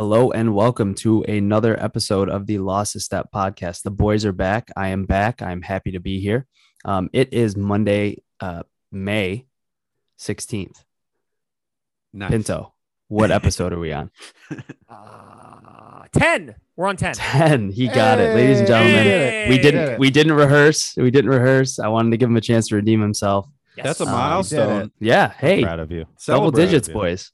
Hello and welcome to another episode of the Lost a Step podcast. The boys are back. I am back. I'm happy to be here. Um, it is Monday, uh, May 16th. Nice. Pinto, what episode are we on? Uh, 10. We're on 10. 10. He got it. Ladies and gentlemen, Hey! we Did didn't we didn't rehearse. We didn't rehearse. I wanted to give him a chance to redeem himself. Yes. That's a Um, milestone. Yeah. Hey, proud of you. double Celebrate. digits, boys.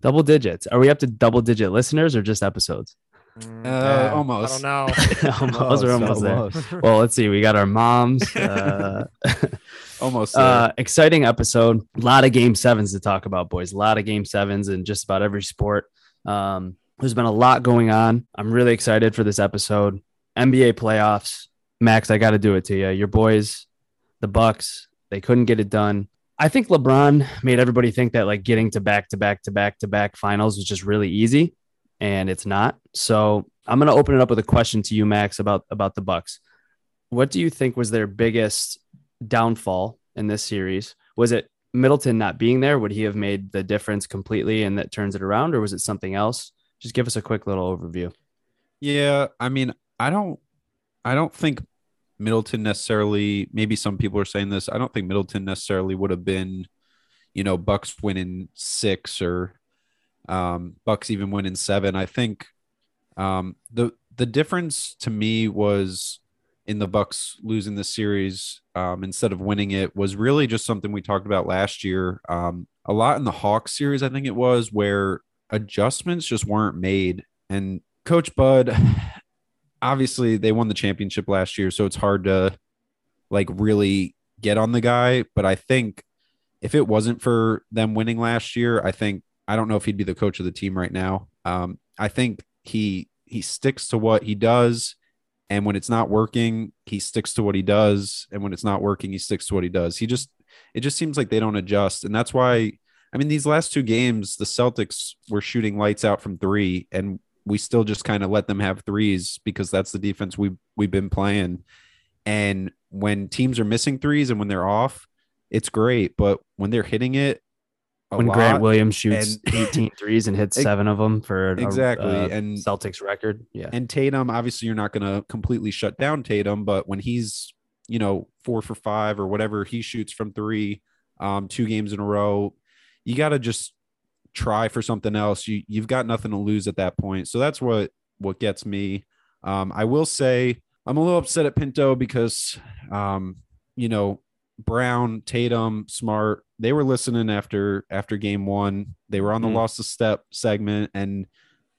Double digits. Are we up to double digit listeners or just episodes? Mm, Uh, yeah, almost. I don't know. almost, we're almost there. Well, let's see. We got our moms. Uh, Almost. uh, exciting episode. A lot of game sevens to talk about, boys. A lot of game sevens in just about every sport. Um, there's been a lot going on. I'm really excited for this episode. NBA playoffs. Max, I got to do it to you. Your boys, the Bucks, they couldn't get it done. I think LeBron made everybody think that like getting to back to back to back to back finals was just really easy, and it's not. So I'm gonna open it up with a question to you, Max, about about the Bucks. What do you think was their biggest downfall in this series? Was it Middleton not being there? Would he have made the difference completely and that turns it around, or was it something else? Just give us a quick little overview. yeah. I mean, I don't. I don't think Middleton necessarily. Maybe some people are saying this. I don't think Middleton necessarily would have been, you know, Bucks winning six or um, Bucks even winning seven. I think um, the the difference to me was in the Bucks losing the series um, instead of winning it was really just something we talked about last year. Um, a lot in the Hawks series, I think it was, where adjustments just weren't made. And Coach Bud, obviously, they won the championship last year, so it's hard to like really get on the guy. But I think if it wasn't for them winning last year, I think I don't know if he'd be the coach of the team right now. Um, I think he he sticks to what he does. And when it's not working, he sticks to what he does. And when it's not working, he sticks to what he does. He just, it just seems like they don't adjust. And that's why, I mean, these last two games, the Celtics were shooting lights out from three, and we still just kind of let them have threes because that's the defense we've, we've been playing. And when teams are missing threes and when they're off, it's great. But when they're hitting it, a when lot, Grant Williams shoots and- 18 threes and hits seven of them for a, Exactly, uh, and- Celtics record. Yeah. And Tatum, obviously, you're not going to completely shut down Tatum, but when he's, you know, four for five or whatever he shoots from three, um, two games in a row, you got to just try for something else. You you've got nothing to lose at that point. So that's what what gets me. Um, I will say I'm a little upset at Pinto because, um, you know, Brown, Tatum, Smart, they were listening after after game one. They were on the Mhm. lost a step segment and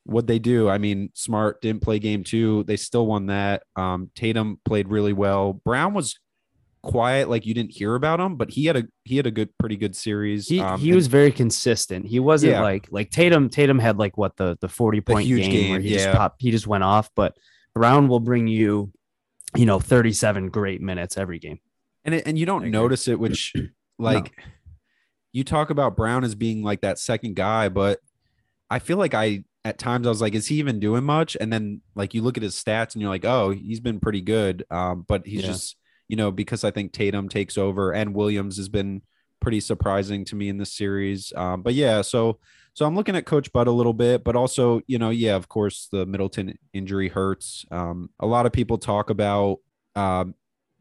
what they do. I mean, Smart didn't play game two. They still won that. Um, Tatum played really well. Brown was quiet, like you didn't hear about him, but he had a he had a good, pretty good series. He, Um, he and- was very consistent. He wasn't Yeah. like like Tatum. Tatum had like what the the forty point huge game, where game, he just popped. He just went off. But Brown will bring you, you know, thirty seven great minutes every game. and it, and you don't notice it, which like you talk about Brown as being like that second guy, but I feel like I at times I was like, is he even doing much? And then like you look at his stats and you're like, oh, he's been pretty good. Um, but he's Yeah. just you know because I think Tatum takes over and Williams has been pretty surprising to me in this series. Um, but yeah, so so I'm looking at Coach Bud a little bit, but also you know yeah, of course the Middleton injury hurts. Um, a lot of people talk about um,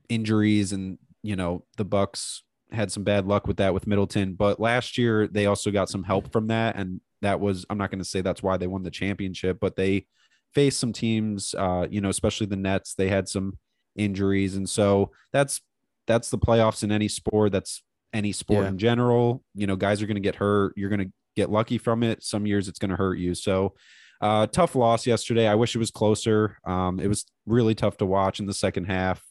injuries and you know the Bucks had some bad luck with that with Middleton, but last year they also got some help from that, and that was I'm not going to say that's why they won the championship, but they faced some teams, uh, you know, especially the Nets. They had some injuries, and so that's that's the playoffs in any sport. That's any sport Yeah. in general. You know, guys are going to get hurt. You're going to get lucky from it. Some years it's going to hurt you. So. Uh, tough loss yesterday. I wish it was closer. Um, it was really tough to watch in the second half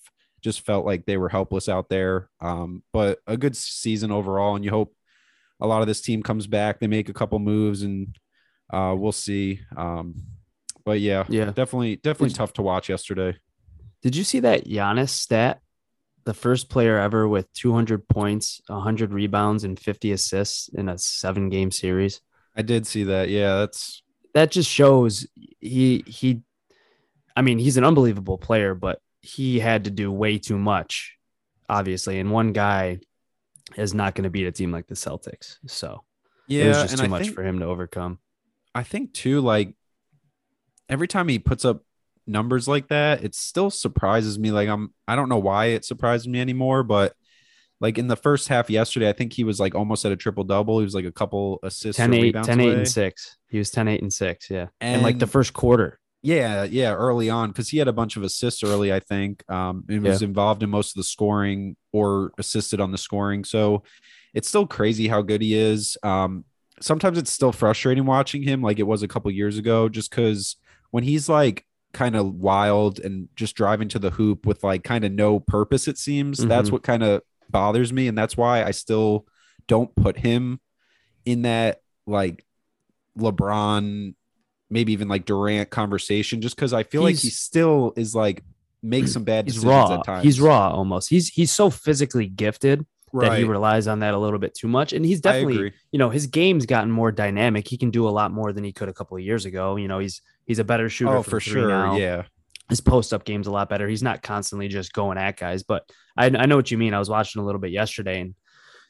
just felt like they were helpless out there. Um, but a good season overall, and you hope a lot of this team comes back. They make a couple moves, and uh, we'll see. Um, but yeah, Yeah. definitely, definitely tough to watch yesterday. Did you see that Giannis stat? The first player ever with 200 points, 100 rebounds, and 50 assists in a seven game series. I did see that. Yeah, that's That just shows he he. I mean, he's an unbelievable player, but he had to do way too much, obviously. And one guy is not going to beat a team like the Celtics. So yeah, it was just too I much think, for him to overcome. I think too, like every time he puts up numbers like that, it still surprises me. Like I'm I don't know why it surprises me anymore, but like in the first half yesterday, I think he was like almost at a triple double. He was like a couple assists 10 or 8, rebounds 10 8 and 6. He was 10 8 and 6. Yeah. And like the first quarter. Yeah, yeah, early on because he had a bunch of assists early, I think. Um, and was involved in most of the scoring or assisted on the scoring. So it's still crazy how good he is. Um, sometimes it's still frustrating watching him, like it was a couple years ago, just because when he's like kind of wild and just driving to the hoop with like kind of no purpose, it seems that's Mhm. what kind of bothers me, and that's why I still don't put him in that like LeBron, maybe even like Durant conversation, just because I feel like he still is like makes some bad He's decisions raw. at times. He's raw almost. He's he's so physically gifted that he relies on that a little bit too much. And he's definitely you know, his game's gotten more dynamic. He can do a lot more than he could a couple of years ago. You know, he's he's a better shooter. Oh, for sure. now. Yeah. His post up game's a lot better. He's not constantly just going at guys. But I, I know what you mean. I was watching a little bit yesterday, and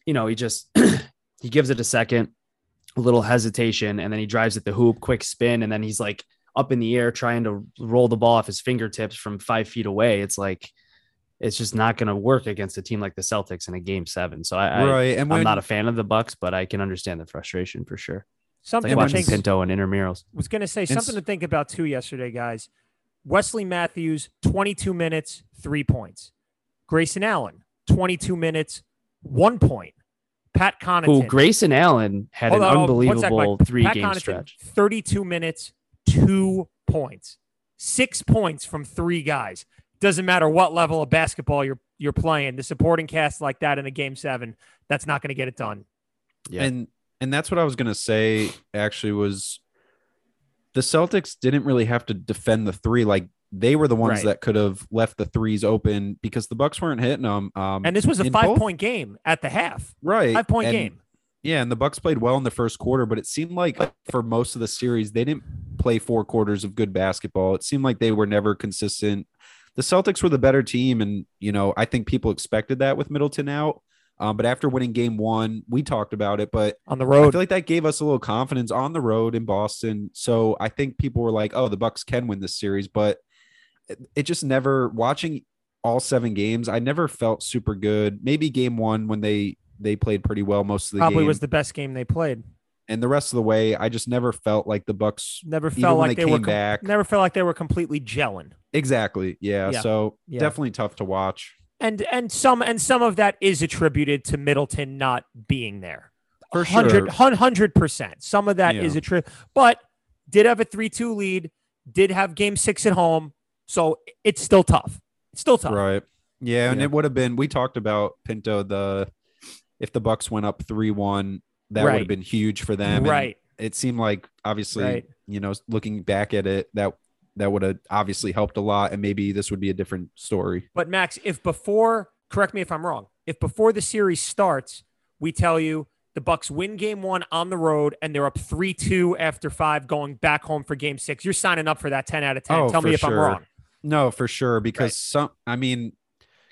you know, he just he gives it a second, a little hesitation, and then he drives at the hoop, quick spin, and then he's like up in the air trying to roll the ball off his fingertips from five feet away. It's like it's just not going to work against a team like the Celtics in a game seven. So I, I right. And when I'm not a fan of the Bucks, but I can understand the frustration for sure. It's Something like to watching think, Pinto and intramurals. was going to say It's- something to think about too yesterday, guys. Wesley Matthews, 22 minutes, three points. Grayson Allen, 22 minutes, one point. Pat Who Connaughton. Grayson Allen had Hold an on, hold sec, unbelievable three Pat game Connaughton, stretch. 32 minutes, two points. Six points from three guys. Doesn't matter what level of basketball you're you're playing. The supporting cast like that in a game seven, that's not going to get it done. Yeah. and and that's what I was gonna say. Actually, was the Celtics didn't really have to defend the three. Like they were the ones Right. that could have left the threes open because the Bucks weren't hitting them. Um, And this was a five both- point game at the half. right Five point and- game. Yeah, and the Bucks played well in the first quarter, but it seemed like for most of the series they didn't play four quarters of good basketball. It seemed like they were never consistent. The Celtics were the better team, and you know I think people expected that with Middleton out. Um, but after winning Game One, we talked about it, but On the road, I feel like that gave us a little confidence on the road in Boston. So I think people were like, "Oh, the Bucks can win this series," but it, just never. Watching all seven games, I never felt super good. Maybe Game One when they they played pretty well most of the Probably game, was the best game they played. and the rest of the way, I just never felt like the Bucks. Never felt like they they, were came com- back. never felt like they were completely gelling. Exactly. Yeah. Yeah. So Yeah. definitely tough to watch. And and some and some of that is attributed to Middleton not being there. For 100 sure. 100%. Some of that is Yeah. a trip, but did have a 3-2 lead, did have game 6 at home, so it's still tough. It's still tough. Right. Yeah, and it would have been. We talked about Pinto. The if the Bucks went up three one, that would have been huge for them. and Right. it seemed like obviously, Right. you know, looking back at it, that that would have obviously helped a lot, and maybe this would be a different story. But Max, if before, correct me if I'm wrong, if before the series starts, we tell you the Bucks win game 1 on the road and they're up 3-2 after 5 going back home for game 6, you're signing up for that 10 out of 10. Oh, tell me if I'm sure. wrong. No, for sure, because Right. some. I mean,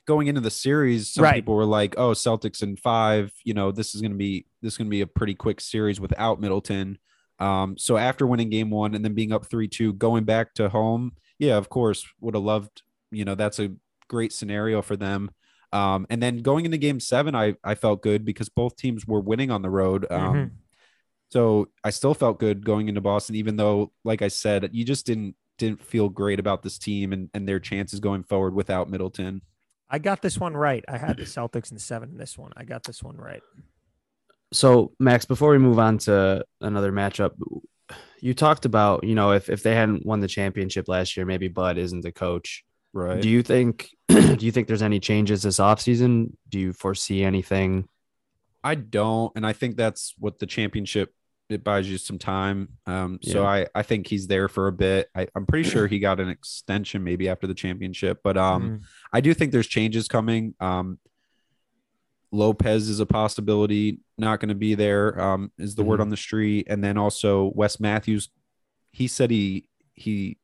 going into the series, some Right. people were like, "Oh, Celtics in five. You know, this is going to be this is going to be a pretty quick series without Middleton." Um, so after winning game one and then being up three two, going back to home, yeah, of course, would have loved. You know, that's a great scenario for them. Um, and then going into game seven, I I felt good because both teams were winning on the road. Um, Mhm. so I still felt good going into Boston, even though, like I said, you just didn't didn't feel great about this team and, and their chances going forward without Middleton. I got this one right. I had the Celtics in 7 in this one. I got this one right. So Max, before we move on to another matchup, you talked about, you know, if, if they hadn't won the championship last year, maybe Bud isn't the coach. Right. Do you think do you think there's any changes this offseason? Do you foresee anything? I don't, and I think that's what the championship it buys you some time. Um, so Yeah. I I think he's there for a bit. I, I'm pretty sure he got an extension maybe after the championship, but um, Mhm. I do think there's changes coming. Um, Lopez is a possibility, not going to be there. Um, is the word Mhm. on the street, and then also Wes Matthews. He said he he,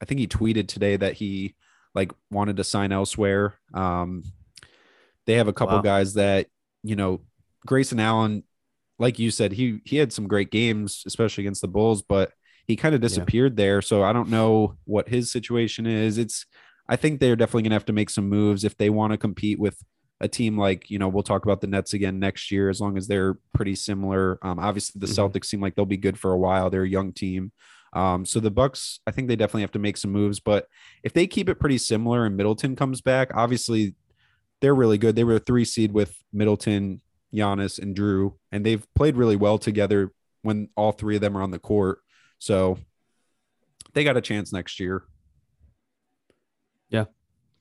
I think he tweeted today that he like wanted to sign elsewhere. Um, they have a couple Wow. guys that you know, Grayson Allen, like you said, he he had some great games, especially against the Bulls, but he kind of disappeared yeah. there. So I don't know what his situation is. It's I think they're definitely going to have to make some moves if they want to compete with a team like you know we'll talk about the Nets again next year as long as they're pretty similar. Um, obviously, the mm-hmm. Celtics seem like they'll be good for a while. They're a young team. Um, so the Bucks, I think they definitely have to make some moves. But if they keep it pretty similar and Middleton comes back, obviously they're really good. They were a three seed with Middleton, Giannis, and Drew, and they've played really well together when all three of them are on the court. So they got a chance next year. Yeah,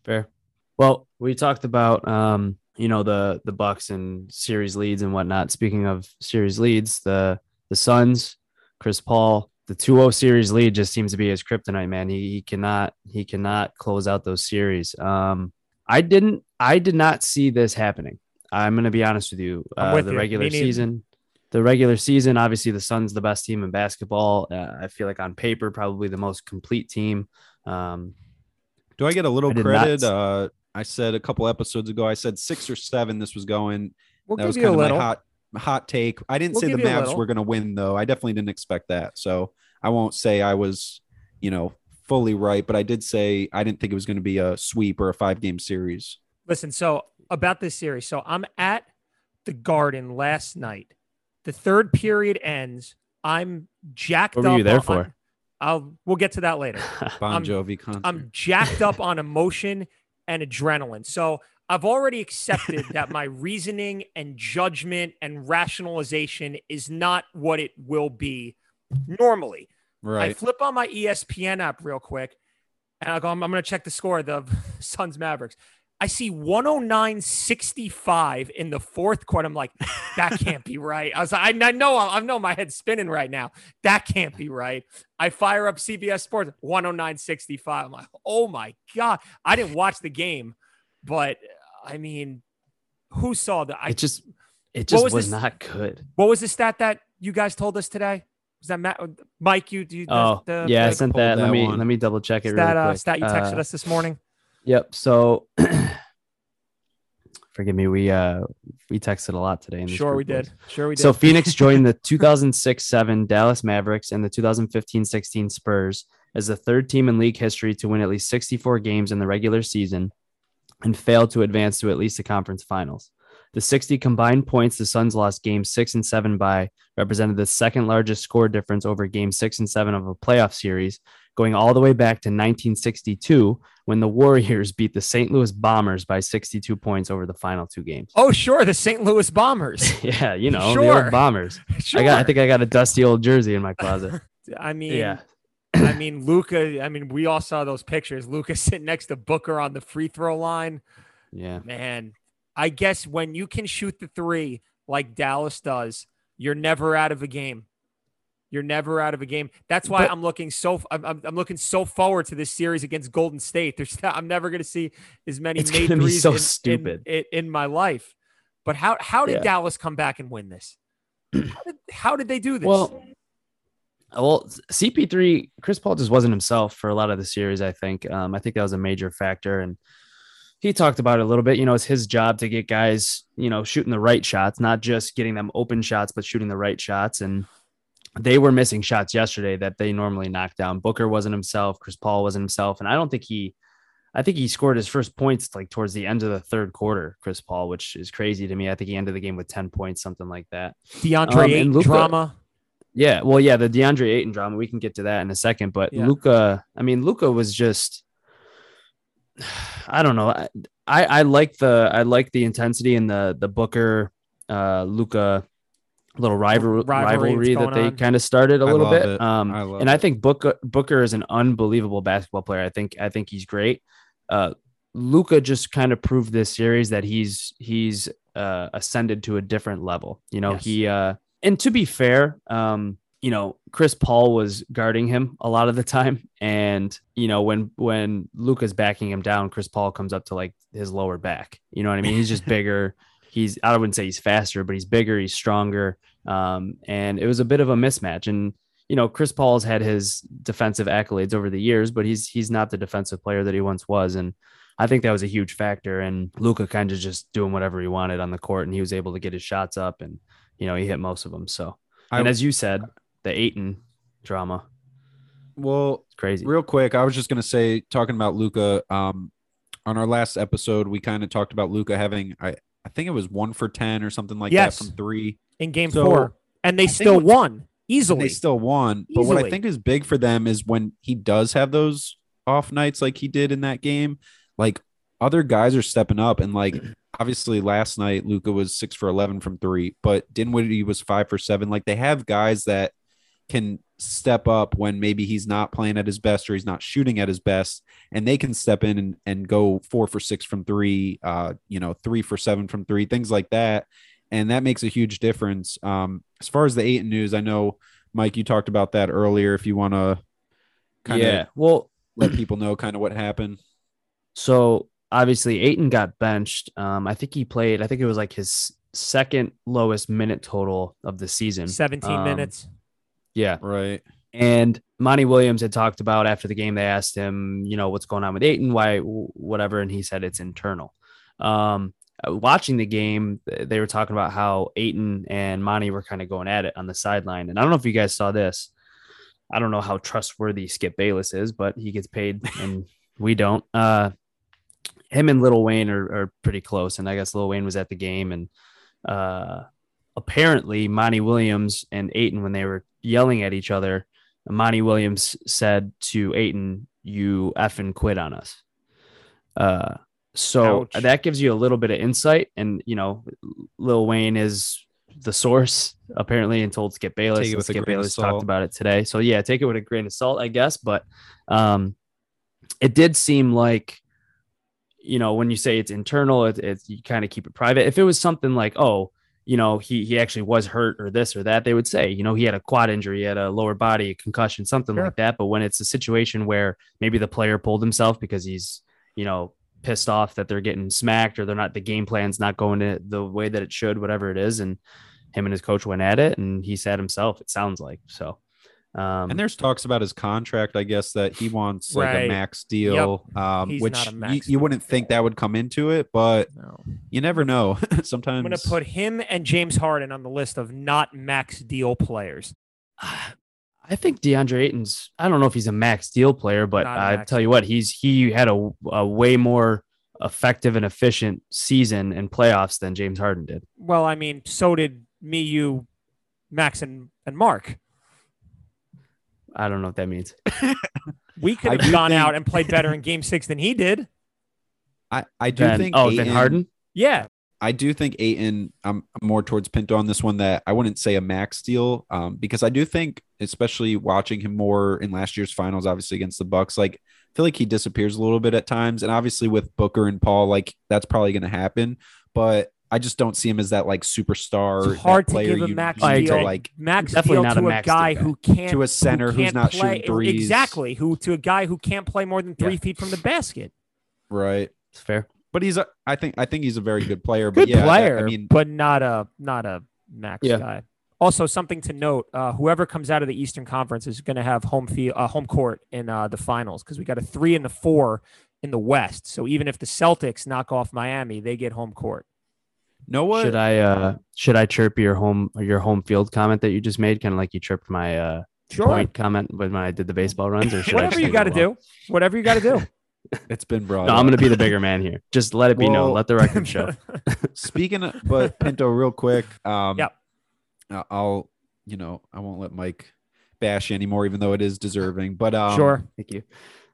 fair. Well, we talked about um, you know the the Bucks and series leads and whatnot. Speaking of series leads, the the Suns, Chris Paul, the 2-0 series lead just seems to be his kryptonite, man. He, he cannot he cannot close out those series. Um, I didn't I did not see this happening. I'm going to be honest with you. Uh, with the you. regular season, the regular season, obviously the Suns the best team in basketball. Uh, I feel like on paper probably the most complete team. Um, Do I get a little credit? Not... Uh, I said a couple episodes ago, I said six or seven. This was going. We'll that was kind of my hot hot take. I didn't we'll say the Mavs were going to win though. I definitely didn't expect that. So I won't say I was, you know, fully right, but I did say I didn't think it was going to be a sweep or a five game series. Listen, so about this series, so I'm at the Garden last night. The third period ends. I'm jacked what were up. you there on, for? I'll we'll get to that later. bon I'm, Jovi concert. I'm jacked up on emotion and adrenaline. So I've already accepted that my reasoning and judgment and rationalization is not what it will be normally. Right. I flip on my ESPN app real quick and I go, I'm, I'm going to check the score of the Suns Mavericks. I see 109.65 in the fourth quarter. I'm like, that can't be right. I was like, I, I know, I know my head's spinning right now. That can't be right. I fire up CBS Sports 109.65. I'm like, oh my God. I didn't watch the game, but I mean, who saw that? It just, it just was, was not good. What was the stat that you guys told us today? Was that Matt, Mike? You, you oh the, yeah, I sent that. that. Let me one. let me double check it. Stat, really uh, stat you texted uh, us this morning. Yep. So, forgive me. We uh we texted a lot today. sure, we did. Sure, we did. So Phoenix joined the 2006-7 Dallas Mavericks and the 2015-16 Spurs as the third team in league history to win at least 64 games in the regular season and failed to advance to at least the conference finals. The 60 combined points the Suns lost game six and seven by represented the second largest score difference over game six and seven of a playoff series, going all the way back to 1962 when the Warriors beat the St. Louis Bombers by 62 points over the final two games. Oh, sure. The St. Louis Bombers. yeah. You know, sure. the old Bombers. Sure. I got, I think I got a dusty old jersey in my closet. I mean, yeah. I mean, Luka, I mean, we all saw those pictures. Luka sitting next to Booker on the free throw line. Yeah. Man, I guess when you can shoot the three like Dallas does, you're never out of a game. You're never out of a game. That's why but, I'm looking so I'm, I'm, looking so forward to this series against Golden State. There's I'm never going to see as many it's made threes so in, stupid in, in, in, my life. But how how did yeah. Dallas come back and win this? How did, how did they do this? Well, well, CP3, Chris Paul just wasn't himself for a lot of the series. I think. Um, I think that was a major factor, and he talked about it a little bit. You know, it's his job to get guys, you know, shooting the right shots, not just getting them open shots, but shooting the right shots. And they were missing shots yesterday that they normally knock down. Booker wasn't himself. Chris Paul wasn't himself. And I don't think he, I think he scored his first points like towards the end of the third quarter, Chris Paul, which is crazy to me. I think he ended the game with 10 points, something like that. DeAndre um, Luka, drama. Yeah. Well, yeah, the DeAndre Ayton drama. We can get to that in a second. But yeah. Luka, I mean, Luka was just I don't know. I, I like the I like the intensity and the the Booker uh Luka little rival, rivalry, that they kind of started a I little bit. It. Um I and it. I think Booker Booker is an unbelievable basketball player. I think I think he's great. Uh Luka just kind of proved this series that he's he's uh ascended to a different level. You know, yes. he uh and to be fair, um you know, Chris Paul was guarding him a lot of the time. And, you know, when when Luka's backing him down, Chris Paul comes up to like his lower back. You know what I mean? He's just bigger. He's I wouldn't say he's faster, but he's bigger, he's stronger. Um, and it was a bit of a mismatch. And, you know, Chris Paul's had his defensive accolades over the years, but he's he's not the defensive player that he once was. And I think that was a huge factor. And Luka kind of just doing whatever he wanted on the court, and he was able to get his shots up, and you know he hit most of them. So, and as you said, the Ayton drama. Well, It's crazy. real quick, I was just gonna say, talking about Luka. Um, on our last episode, we kind of talked about Luka having, I, I think it was one for ten or something like Yes. that from three. in game So, four, and they think still won easily. they still won. But what I think is big for them is when he does have those off nights like he did in that game, like other guys are stepping up. And like obviously last night, Luka was six for 11 from three, but Dinwiddie was five for seven. Like they have guys that can step up when maybe he's not playing at his best or he's not shooting at his best and they can step in and, and go four for six from three uh you know three for seven from three things like that and that makes a huge difference um as far as the Ayton news i know mike you talked about that earlier if you want to kind of yeah. Well, let people know kind of what happened so obviously Ayton got benched. Um, I think he played. I think it was like his second lowest minute total of the season. 17 Um, minutes. Yeah. right And Monty Williams had talked about after the game, they asked him, you know, what's going on with Ayton, why, whatever. And he said it's internal. Um, uh, watching the game, they were talking about how Ayton and Monty were kind of going at it on the sideline. And I don't know if you guys saw this. I don't know how trustworthy Skip Bayless is, but he gets paid and we don't. Uh, him and Lil Wayne are, are pretty close. And I guess Lil Wayne was at the game and uh, apparently Monty Williams and Ayton, when they were yelling at each other, Monty Williams said to Ayton, "You effing quit on us." Uh, so Ouch. that gives you a little bit of insight, and you know, Lil Wayne is the source apparently, and told Skip Bayless. And Skip Bayless talked about it today. So yeah, take it with a grain of salt, I guess. But um, it did seem like you know when you say it's internal, it, it's you kind of keep it private. If it was something like, oh, you know, he he actually was hurt or this or that, they would say, you know, he had a quad injury, he had a lower body concussion, something Sure. like that. But when it's a situation where maybe the player pulled himself because he's, you know, pissed off that they're getting smacked or they're not the game plan's not going to the way that it should, whatever it is, and him and his coach went at it and he said himself, it sounds like so. Um, and there's talks about his contract i guess that he wants like Right. a max deal um He's which not a you, you wouldn't think that would come into it but No. you never know sometimes I'm going to put him and James Harden on the list of not max deal players. I think DeAndre Ayton's. I don't know if he's a max deal player, but Not a I max tell you what, he's he had a, a way more effective and efficient season in playoffs than James Harden did. Well, I mean, so did me, you, Max, and, and Mark. I don't know what that means. We could have gone think- out and played better in game six than he did. i i do Then, think oh, then Harden. Yeah. I do think Ayton, I'm more towards Pinto on this one that I wouldn't say a max deal um, because I do think, especially watching him more in last year's finals, obviously against the Bucks, like I feel like he disappears a little bit at times. And obviously with Booker and Paul, like that's probably going to happen. But I just don't see him as that like superstar. It's hard that to player give a max need deal, to, like max Definitely deal not to a a, guy deal who can't To a center who who's can't play, shooting threes. Exactly. Who to a guy who can't play more than three Yeah. feet from the basket. right. It's fair. But he's a, I think, I think he's a very good player. Good but yeah, I- player, I mean, but not a not a max Yeah. guy. Also, something to note: uh, whoever comes out of the Eastern Conference is going to have home field, uh, home court in uh, the finals because we got a three and the four in the West. So even if the Celtics knock off Miami, they get home court. Know what? Should I uh should I chirp your home your home field comment that you just made, kind of like you chirped my uh Sure. point comment when I did the baseball runs, or should Whatever just you got to do. Whatever you got to do. it's been brought. No, I'm going to be the bigger man here. Just let it be known. Let the record show. Speaking of, but Pinto, real quick. Um, Yep. I- I'll, you know, I won't let Mike bash you anymore, even though it is deserving. But um, sure. Thank you.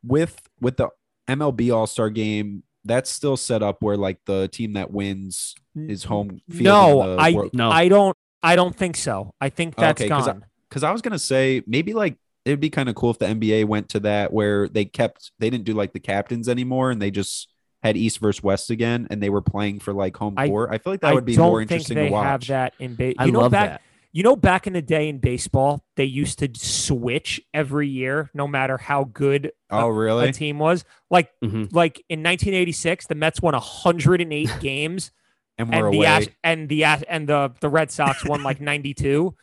with with the MLB All Star Game, that's still set up where like the team that wins is home field. No, I World- No. I don't I don't think so. I think that's Okay, 'cause I- gone. because I was gonna say maybe like it'd be kind of cool if the NBA went to that where they kept they didn't do like the captains anymore and they just had East versus West again and they were playing for like home I- court. I feel like that I would be don't more think interesting they to watch. have that in base. I You know, love back that. You know, back in the day in baseball, they used to switch every year, no matter how good Oh, a really? team was. Like, Mhm. like in 1986, the Mets won 108 games, And we're and the. Ash, and the Ash, and the the Red Sox won like 92,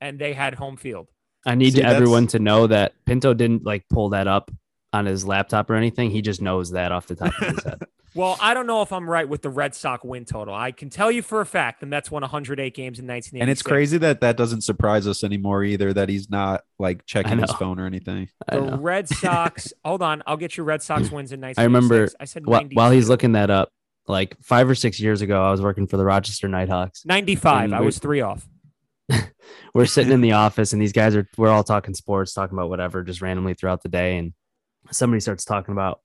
and they had home field. I need See, everyone to know that Pinto didn't like pull that up on his laptop or anything. He just knows that off the top of his head. Well, I don't know if I'm right with the Red Sox win total. I can tell you for a fact the Mets won 108 games in 1986. And it's crazy that that doesn't surprise us anymore either. That he's not like checking his phone or anything. I The know. Red Sox. hold on, I'll get your Red Sox wins in 1986. I remember I said Wh- while he's looking that up, like five or six years ago, I was working for the Rochester Knighthawks. 95. I was three off. We're sitting in the office, and these guys are we're all talking sports, talking about whatever, just randomly throughout the day, and somebody starts talking about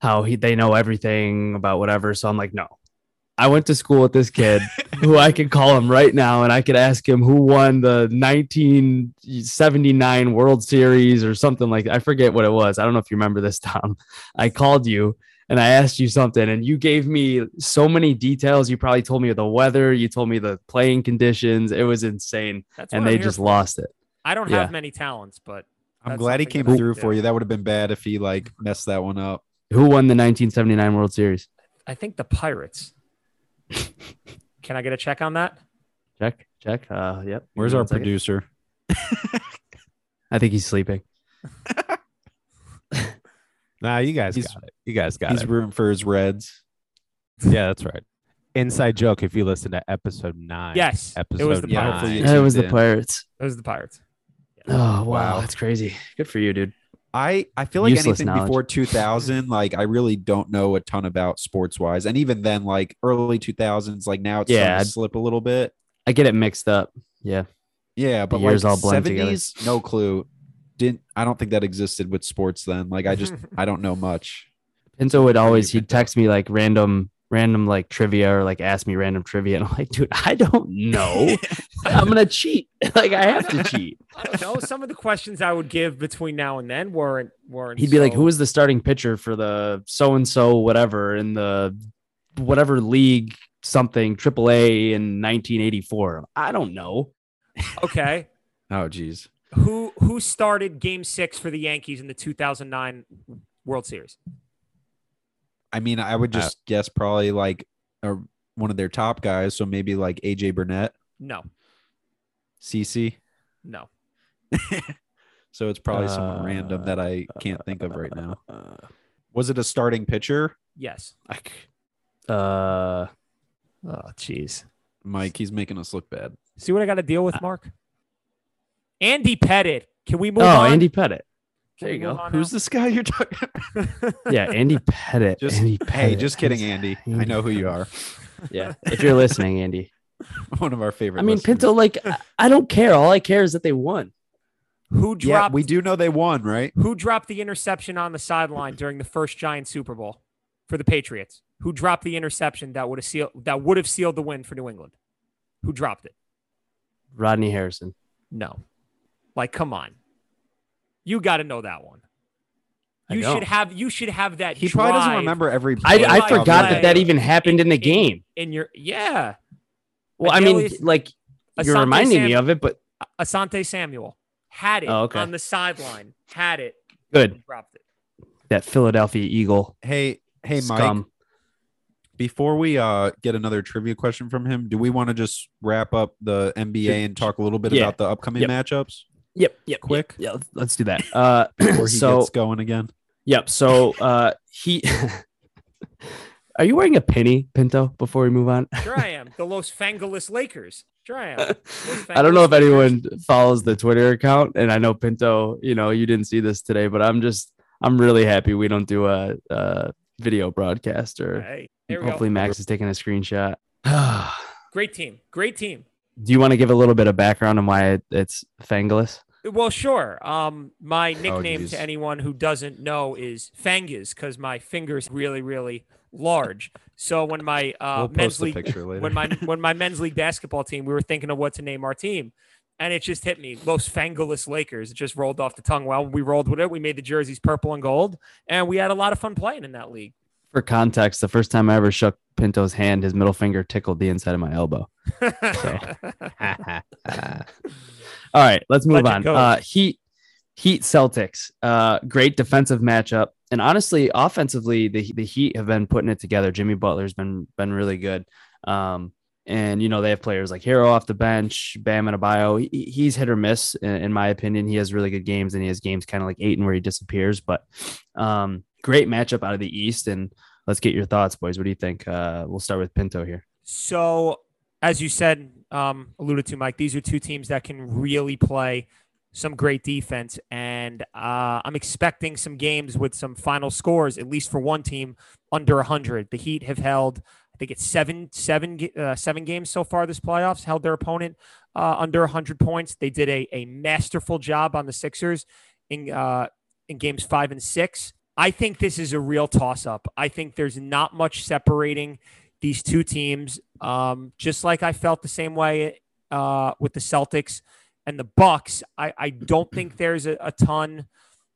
how he they know everything about whatever. So I'm like, no. I went to school with this kid who I could call him right now and I could ask him who won the 1979 World Series or something like I forget what it was. I don't know if you remember this, Tom. I called you and I asked you something and you gave me so many details. You probably told me the weather, you told me the playing conditions. It was insane. That's and they just for. lost it. I don't yeah. have many talents, but I'm glad he came through for you. That would have been bad if he like messed that one up. Who won the 1979 World Series? I think the Pirates. Can I get a check on that? Check, check. Uh, yep. Where's our one second. producer? I think he's sleeping. Nah, you guys He's- got it. You guys got He's it. rooting for his Reds. Yeah, that's right. Inside joke. If you listen to episode nine. Yes, Episode it was the Yeah, Pirates. Yeah, it was the. Pirates. It was the Pirates. Oh wow, Wow. that's crazy. Good for you, dude. I I feel like Useless anything knowledge. before 2000, like I really don't know a ton about sports wise, and even then, like early 2000s, like now it's Yeah, to slip a little bit. I get it mixed up. Yeah. Yeah, but years like all blend together. 70s, no clue. Didn't I don't think that existed with sports then. Like I just I don't know much. Pinto would always he'd text me like random random like trivia or like ask me random trivia and I'm like, dude, I don't know. I'm gonna cheat. like I have to cheat. I don't know. Some of the questions I would give between now and then weren't weren't. He'd be like, so- Who was the starting pitcher for the so and so whatever in the whatever league something triple A in 1984? I don't know. okay? Oh geez. Who who started Game Six for the Yankees in the 2009 World Series? I mean, I would Uh, just guess probably like a, one of their top guys, so maybe like AJ Burnett, No, CC. no. So it's probably someone random that I can't think of right now. Uh, Was it a starting pitcher? Yes. uh Oh, jeez. Mike, he's making us look bad. See what I got to deal with, Mark? Andy Pettitte. Can we move oh, on? Andy Pettitte. Can there you go. Who's now? this guy you're talking? Yeah, Andy Pettitte. Just Andy hey, just kidding, Andy. I know who you are. Yeah, if you're listening, Andy. One of our favorite. I mean, listeners. Pinto, like, I- I don't care. All I care is that they won. Who Yeah, dropped? we do know they won, right? Who dropped the interception on the sideline during the first Giant Super Bowl for the Patriots? Who dropped the interception that would have sealed that would have sealed the win for New England? Who dropped it? Rodney Harrison. No. Like, come on. You got to know that one. I You don't. should have. You should have that. He probably doesn't remember every. I, play I Like, forgot that that even happened in the in- game. in your. Yeah. Well, I mean, like you're Asante reminding me of it, but Asante Samuel had it Oh, okay. on the sideline. Had it. good. Dropped it. That Philadelphia Eagle. Hey, hey, Mike. Before we uh get another trivia question from him, do we want to just wrap up the NBA and talk a little bit Yeah. about the upcoming Yep. matchups Yep. Yep. Quick. Yeah. let's- Let's do that. Uh, before he so gets going again? Yep. So uh he Are you wearing a penny, Pinto, before we move on? Sure, I am. The Los Fangelis Lakers. Sure, I am. I don't know if Fangelis Lakers. anyone follows the Twitter account, and I know Pinto, you know, you didn't see this today, but I'm just I'm really happy we don't do a, a video broadcast or Hey, hopefully go. Max is taking a screenshot. Great team. Great team. You want to give a little bit of background on why it, it's Fangulous? Well, sure. Um, my nickname geez. to anyone who doesn't know is Fangus because my fingers really, really large. So when my uh, we'll men's post league picture later. when my when my men's league basketball team, we were thinking of what to name our team, and it just hit me. Los Fangelis Lakers. It just rolled off the tongue. Well, we rolled with it. We made the jerseys purple and gold, and we had a lot of fun playing in that league. For context, the first time I ever shook Pinto's hand, his middle finger tickled the inside of my elbow. All right, let's move Legend on. Uh, Heat, Heat Celtics. Uh, great defensive matchup, and honestly, offensively, the the Heat have been putting it together. Jimmy Butler's been been really good. Um, and you know they have players like Herro off the bench, Bam Adebayo. He, he's hit or miss, in, in my opinion. He has really good games, and he has games kind of like Ayton where he disappears. But um, great matchup out of the East, and let's get your thoughts, boys. What do you think? Uh, we'll start with Pinto here. So, as you said, um, alluded to, Mike, these are two teams that can really play some great defense. And uh, I'm expecting some games with some final scores, at least for one team, under 100. The Heat have held, I think it's seven, seven, uh, seven games so far this playoffs, held their opponent uh, under 100 points. They did a, a masterful job on the Sixers in, uh, in games five and six. I think this is a real toss up. I think there's not much separating these two teams. Um, just like I felt the same way uh, with the Celtics and the Bucks. I, I don't think there's a, a ton.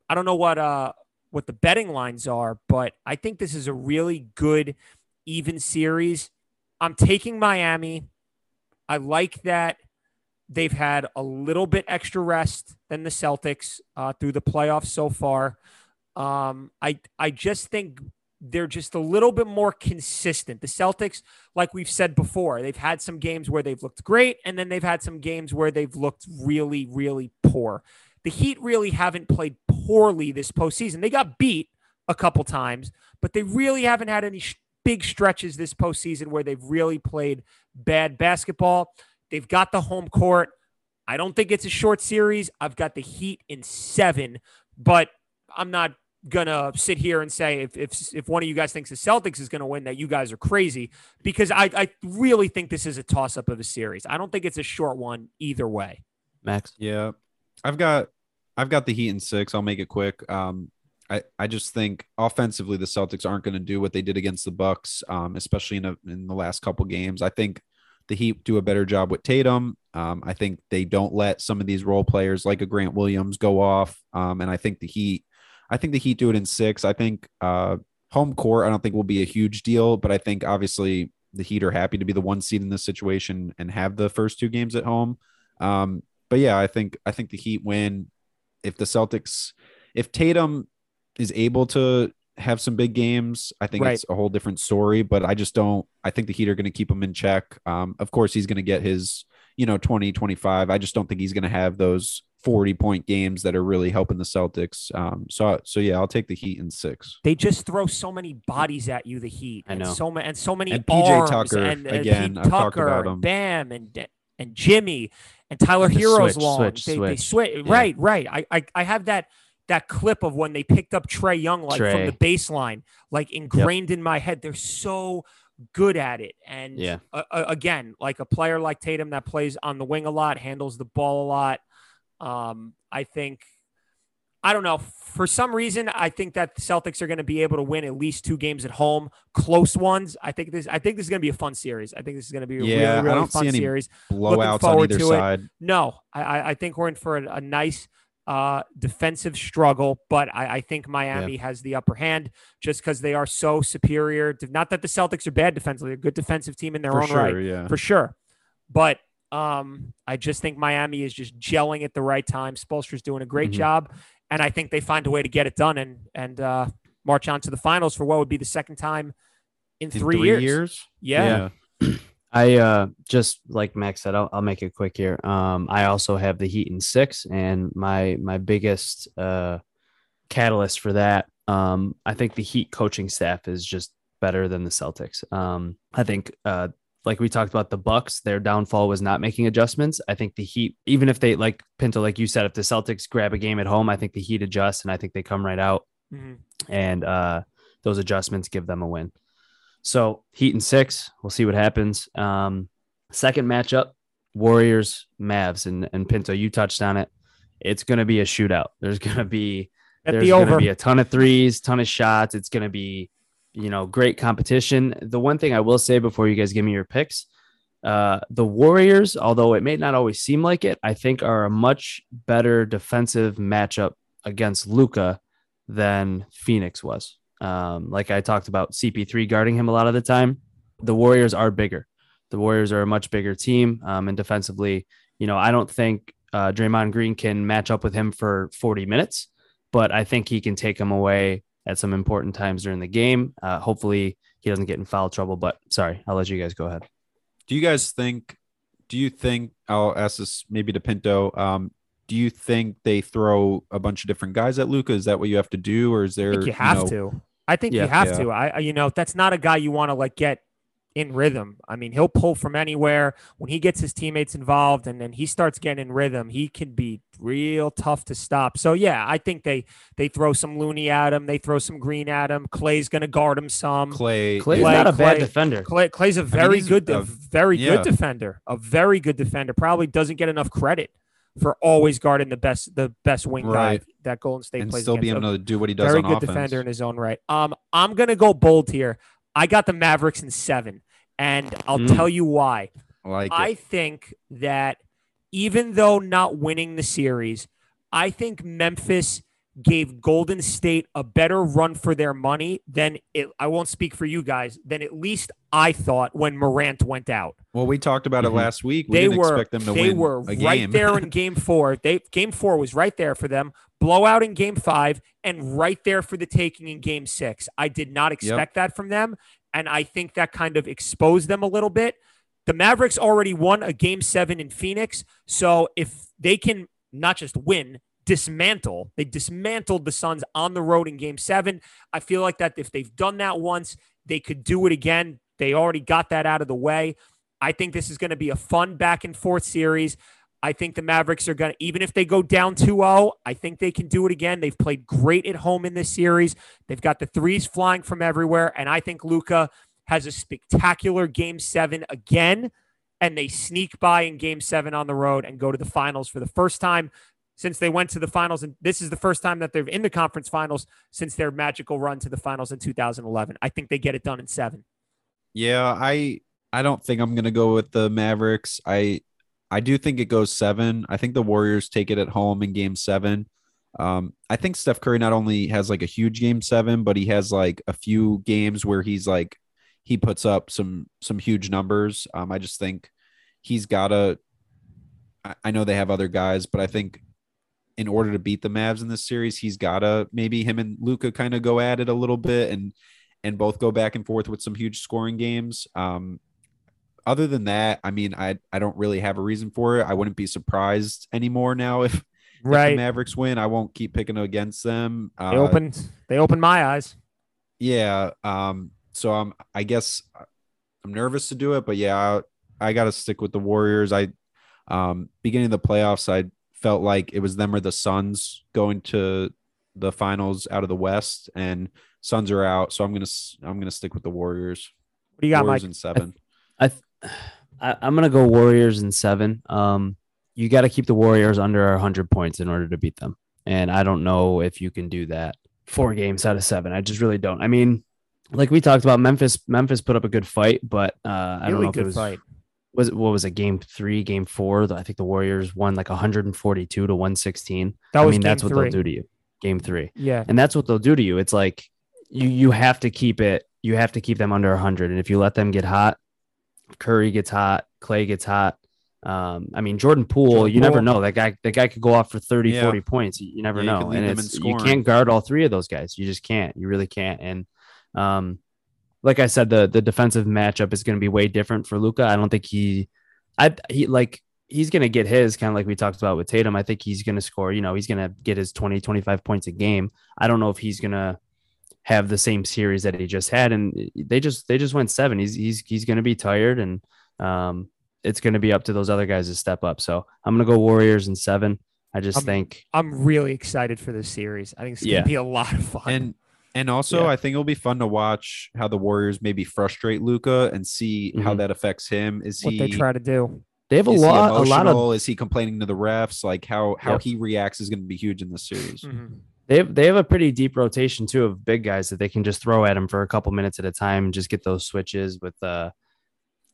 I don't know what uh what the betting lines are, but I think this is a really good even series. I'm taking Miami. I like that they've had a little bit extra rest than the Celtics uh, through the playoffs so far. Um, I I just think they're just a little bit more consistent. The Celtics, like we've said before, they've had some games where they've looked great, and then they've had some games where they've looked really, really poor. The Heat really haven't played poorly this postseason. They got beat a couple times, but they really haven't had any sh- big stretches this postseason where they've really played bad basketball. They've got the home court. I don't think it's a short series. I've got the Heat in seven, but I'm not gonna sit here and say if if if one of you guys thinks the Celtics is gonna win that you guys are crazy because I I really think this is a toss up of a series. I don't think it's a short one either way. Max. Yeah, I've got I've got the Heat in six. I'll make it quick. Um, I I just think offensively the Celtics aren't going to do what they did against the Bucks, um, especially in a, in the last couple games. I think the Heat do a better job with Tatum. Um, I think they don't let some of these role players like a Grant Williams go off. Um, and I think the Heat I think the Heat do it in six. I think uh, home court, I don't think will be a huge deal, but I think obviously the Heat are happy to be the one seed in this situation and have the first two games at home. Um, but yeah, I think I think the Heat win. If the Celtics, if Tatum is able to have some big games, I think Right. it's a whole different story. But I just don't. I think the Heat are going to keep him in check. Um, of course, he's going to get his you know 20, 25. I just don't think he's going to have those 40 point games that are really helping the Celtics. Um, so so yeah, I'll take the Heat in six. They just throw so many bodies at you, the Heat. I and know. So many and so many And PJ arms Tucker, and, uh, again, Pete I've talked Tucker about him. Bam and and Jimmy and Tyler The Hero's switch, long. switch, they, they switch. switch. Yeah. Right, right. I, I I have that that clip of when they picked up Trae Young like from the baseline, like ingrained in my head. They're so good at it. And Yeah. uh, uh, again, like a player like Tatum that plays on the wing a lot, handles the ball a lot. Um, I think I don't know. For some reason, I think that the Celtics are going to be able to win at least two games at home, close ones. I think this. I think this is going to be a fun series. I think this is going to be a Yeah, really, really don't fun see any series. Blowouts on forward either to it. side. No, I, I- think we're in for a, a nice uh, defensive struggle, but I, I think Miami has the upper hand just because they are so superior. to- Not that the Celtics are bad defensively; they're a good defensive team in their For own sure, right yeah. for sure. But um, I just think Miami is just gelling at the right time. Spoelstra's doing a great Mhm. job, and I think they find a way to get it done and and uh, march on to the finals for what would be the second time in, In three, years. Yeah. I uh just like Max said, I'll, I'll make it quick here. Um, I also have the Heat in six, and my my biggest uh catalyst for that, um, I think the Heat coaching staff is just better than the Celtics. Um, I think uh like we talked about the Bucks, their downfall was not making adjustments. I think the Heat, even if they like Pinto, like you said, if the Celtics grab a game at home, I think the Heat adjust, and I think they come right out Mhm. and uh, those adjustments give them a win. So Heat and six, we'll see what happens. Um, second matchup, Warriors, Mavs, and and Pinto. You touched on it. It's going to be a shootout. There's going to be At there's the going to be a ton of threes, ton of shots. It's going to be you know great competition. The one thing I will say before you guys give me your picks. Uh, the Warriors, although it may not always seem like it, I think are a much better defensive matchup against Luka than Phoenix was. Um, like I talked about CP3 guarding him a lot of the time. The Warriors are bigger. The Warriors are a much bigger team. Um, and defensively, you know, I don't think uh, Draymond Green can match up with him for 40 minutes, but I think he can take him away at some important times during the game. Uh, hopefully, he doesn't get in foul trouble. But sorry, I'll let you guys go ahead. Do you guys think? Do you think? I'll ask this maybe to Pinto. Um, do you think they throw a bunch of different guys at Luka? Is that what you have to do, or is there? I think you have know, to. I think Yeah. you have Yeah. to. I, I- you know, that's not a guy you want to like get in rhythm. I mean, he'll pull from anywhere when he gets his teammates involved, and then he starts getting in rhythm. He can be real tough to stop. So yeah, I think they they throw some Looney at him. They throw some Green at him. Clay's gonna guard him some. Clay. Clay's Clay- not a bad Clay- defender. Clay, Clay's a very he's good, a- a very yeah. good defender. A very good defender. Probably doesn't get enough credit for always guarding the best the best wing Right. guy that Golden State and plays still be against. able to do what he does very on good offense. defender in his own right. Um, I'm gonna go bold here. I got the Mavericks in seven, and I'll Mm. tell you why. I like I think that even though not winning the series, I think Memphis gave Golden State a better run for their money than it. I won't speak for you guys. Than at least I thought when Morant went out. Well, we talked about Mhm. it last week. We they didn't were expect them to win. they win were a right game. there in Game Four. They Game Four was right there for them. Blowout in Game Five, and right there for the taking in Game Six. I did not expect that from them, and I think that kind of exposed them a little bit. The Mavericks already won a Game Seven in Phoenix, so if they can not just win. Dismantle. They dismantled the Suns on the road in game seven. I feel like that if they've done that once, they could do it again. They already got that out of the way. I think this is going to be a fun back and forth series. I think the Mavericks are going to, even if they go down 2 0, I think they can do it again. They've played great at home in this series. They've got the threes flying from everywhere. And I think Luka has a spectacular game seven again. And they sneak by in game seven on the road and go to the finals for the first time since they went to the finals. And this is the first time that they're in the conference finals since their magical run to the finals in 2011. I think they get it done in seven. Yeah, I I don't think I'm gonna go with the Mavericks. I I do think it goes seven. I think the Warriors take it at home in game seven. Um, I think Steph Curry not only has like a huge game seven, but he has like a few games where he's like he puts up some some huge numbers. Um, I just think he's gotta I, I know they have other guys, but I think in order to beat the Mavs in this series, he's gotta maybe him and Luka kind of go at it a little bit and and both go back and forth with some huge scoring games. Um, other than that, I mean, I I don't really have a reason for it. I wouldn't be surprised anymore now if, if the Mavericks win. I won't keep picking against them. Uh, They opened they opened my eyes. yeah. Um. So I'm. I guess I'm nervous to do it, but yeah, I, I got to stick with the Warriors. I, um, beginning of the playoffs, I felt like it was them or the Suns going to the finals out of the West, and Suns are out. So I'm gonna s- I'm gonna stick with the Warriors. What do you got, Warriors Mike? in seven. I, I I'm gonna go Warriors in seven. Um, you got to keep the Warriors under 100 points in order to beat them, and I don't know if you can do that four games out of seven. I just really don't. I mean, like we talked about, Memphis. Memphis put up a good fight, but uh, I don't know if it was fight. was it what was it game three, game four? I think the Warriors won like 142 to 116. That was I mean, that's what three. they'll do to you. Game three Yeah. and that's what they'll do to you. It's like you you have to keep it. You have to keep them under 100, and if you let them get hot, Curry gets hot, Clay gets hot. Um, I mean, Jordan Poole, Jordan you never know. That guy, that guy could go off for 30, Yeah. 40 points. You, you never Yeah, know. leave And it's, you can't guard all three of those guys. You just can't. You really can't. And um, like I said, the the defensive matchup is going to be way different for Luka. I don't think he, I he like he's going to get his kind of like we talked about with Tatum. I think he's going to score, you know, he's going to get his 20, 25 points a game. I don't know if he's going to have the same series that he just had. And they just, they just went seven. He's, he's, he's going to be tired and um, it's going to be up to those other guys to step up. So I'm going to go Warriors in seven. I just Um, think, I'm really excited for this series. I think it's gonna be a lot of fun. And and also, Yeah. I think it'll be fun to watch how the Warriors maybe frustrate Luka and see how Mhm. that affects him. Is he what he they try to do. they have a lot, a lot of. Is he complaining to the refs? Like how how Yep. he reacts is going to be huge in this series. Mhm. They have, they have a pretty deep rotation too of big guys that they can just throw at him for a couple minutes at a time and just get those switches with uh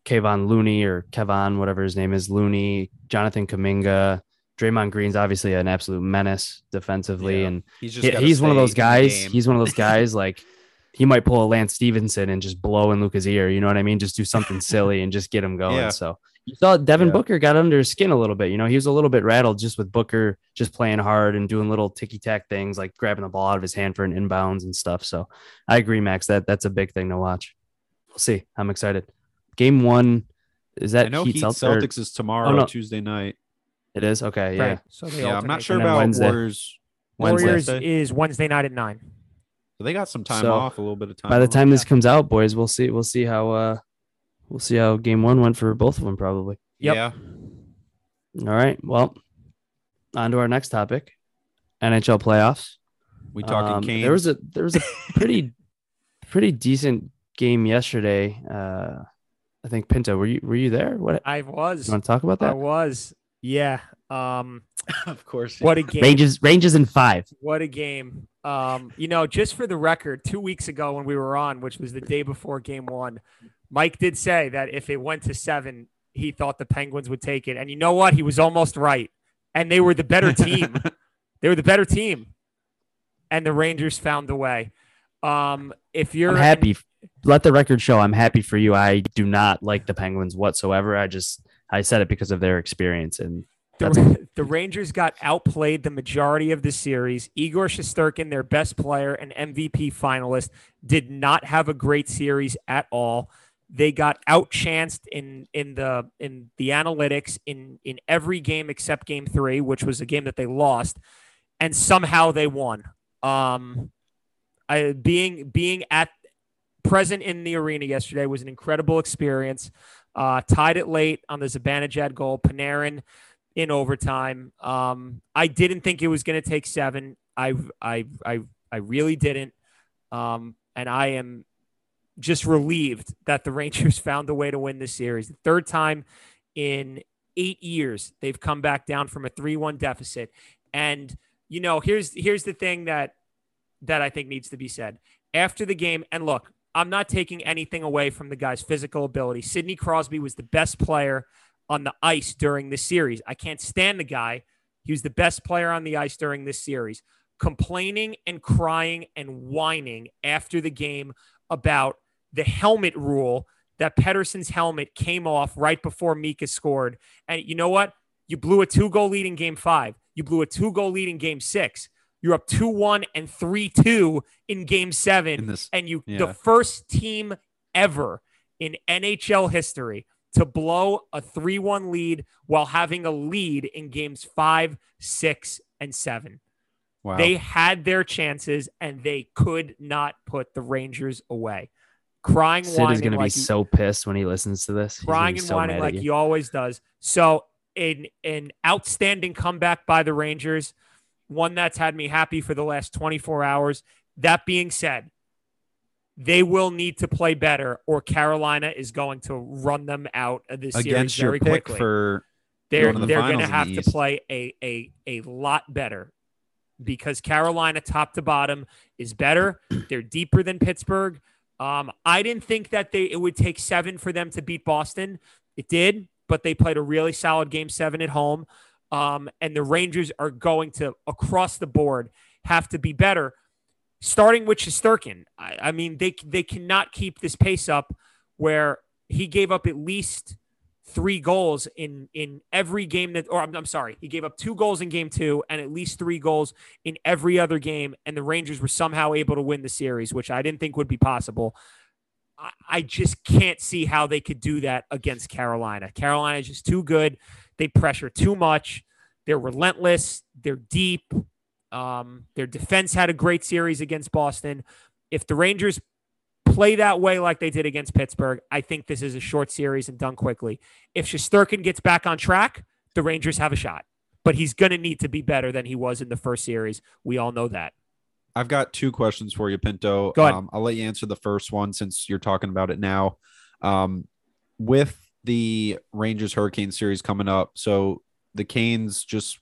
Kevon Looney or Kevon, whatever his name is, Looney, Jonathan Kuminga, Draymond Green's obviously an absolute menace defensively, Yeah. and He's he- he's one of those guys. He's one of those guys like he might pull a Lance Stephenson and just blow in Luka's ear. You know what I mean? Just do something silly and just get him going. Yeah. So you saw Devin Yeah. Booker got under his skin a little bit. You know, he was a little bit rattled just with Booker just playing hard and doing little ticky tack things like grabbing the ball out of his hand for an inbounds and stuff. So I agree, Max. That that's a big thing to watch. We'll see. I'm excited. Game one is that I know Heat Heat Celtics? Celtics is tomorrow, no. Tuesday night. It is okay. Yeah. Right. So they Yeah, I'm not sure about Wednesday. Warriors. Wednesday. Warriors is Wednesday night at nine. So they got some time So, off, a little bit of time. By the off. time this comes out, boys, we'll see. We'll see how uh we'll see how game one went for both of them probably. Yep. yeah, All right. Well, on to our next topic. NHL playoffs. we talking Um, Canes. There was a there was a pretty pretty decent game yesterday. Uh I think Pinto, were you were you there? What I was. you want to talk about that? I was. Yeah. Um. of course. What a game. Ranges ranges in five. What a game. Um, you know, just for the record, two weeks ago when we were on, which was the day before game one, Mike did say that if it went to seven, he thought the Penguins would take it. And you know what? He was almost right. And they were the better team. they were the better team. And the Rangers found a way. Um, if you're I'm happy. Let the record show I'm happy for you. I do not like the Penguins whatsoever. I just I said it because of their experience and the, the Rangers got outplayed the majority of the series. Igor Shesterkin, their best player and MVP finalist, did not have a great series at all. They got outchanced in in the in the analytics in in every game except game three, which was a game that they lost, and somehow they won. Um, I, being being at present in the arena yesterday was an incredible experience. Uh, tied it late on the Zibanejad goal. Panarin in overtime. Um, I didn't think it was going to take seven. I, I, I, I really didn't. Um, and I am just relieved that the Rangers found a way to win this series. The third time in eight years they've come back down from a three-one deficit. And you know, here's here's the thing that that I think needs to be said after the game. And look, I'm not taking anything away from the guy's physical ability. Sidney Crosby was the best player on the ice during this series. I can't stand the guy. He was the best player on the ice during this series. Complaining and crying and whining after the game about the helmet rule that Pettersson's helmet came off right before Mika scored. And you know what? You blew a two goal lead in game five. You blew a two goal lead in game six. You're up 2 1 and 3 2 in game seven In this, and you Yeah. the first team ever in NHL history to blow a 3-1 lead while having a lead in games 5, 6 and 7. Wow. They had their chances and they could not put the Rangers away. Crying Sid whining is going to like be he- so pissed when he listens to this. Crying and so whining like he always does. So, an an outstanding comeback by the Rangers, one that's had me happy for the last 24 hours. That being said, they will need to play better, or Carolina is going to run them out of this series against your very pick quickly. for they're going to the they're going to finals in the have to play a, a a lot better because Carolina, top to bottom, is better. They're deeper than Pittsburgh. Um, I didn't think that they it would take seven for them to beat Boston. It did, but they played a really solid game seven at home. Um, and the Rangers are going to across the board have to be better, starting with Shesterkin. I, I mean, they they cannot keep this pace up where he gave up at least three goals in in every game that or I'm, I'm sorry he gave up two goals in game two and at least three goals in every other game and the rangers were somehow able to win the series which i didn't think would be possible. I, I just can't see how they could do that against carolina. Carolina is just too good. They pressure too much. They're relentless. They're deep. Um, their defense had a great series against boston. If the rangers play that way like they did against Pittsburgh, I think this is a short series and done quickly. If Shesterkin gets back on track, the Rangers have a shot. But he's going to need to be better than he was in the first series. We all know that. I've got two questions for you, Pinto. Go ahead. Um, I'll let you answer the first one since you're talking about it now. Um, with the Rangers Hurricane series coming up, so the Canes just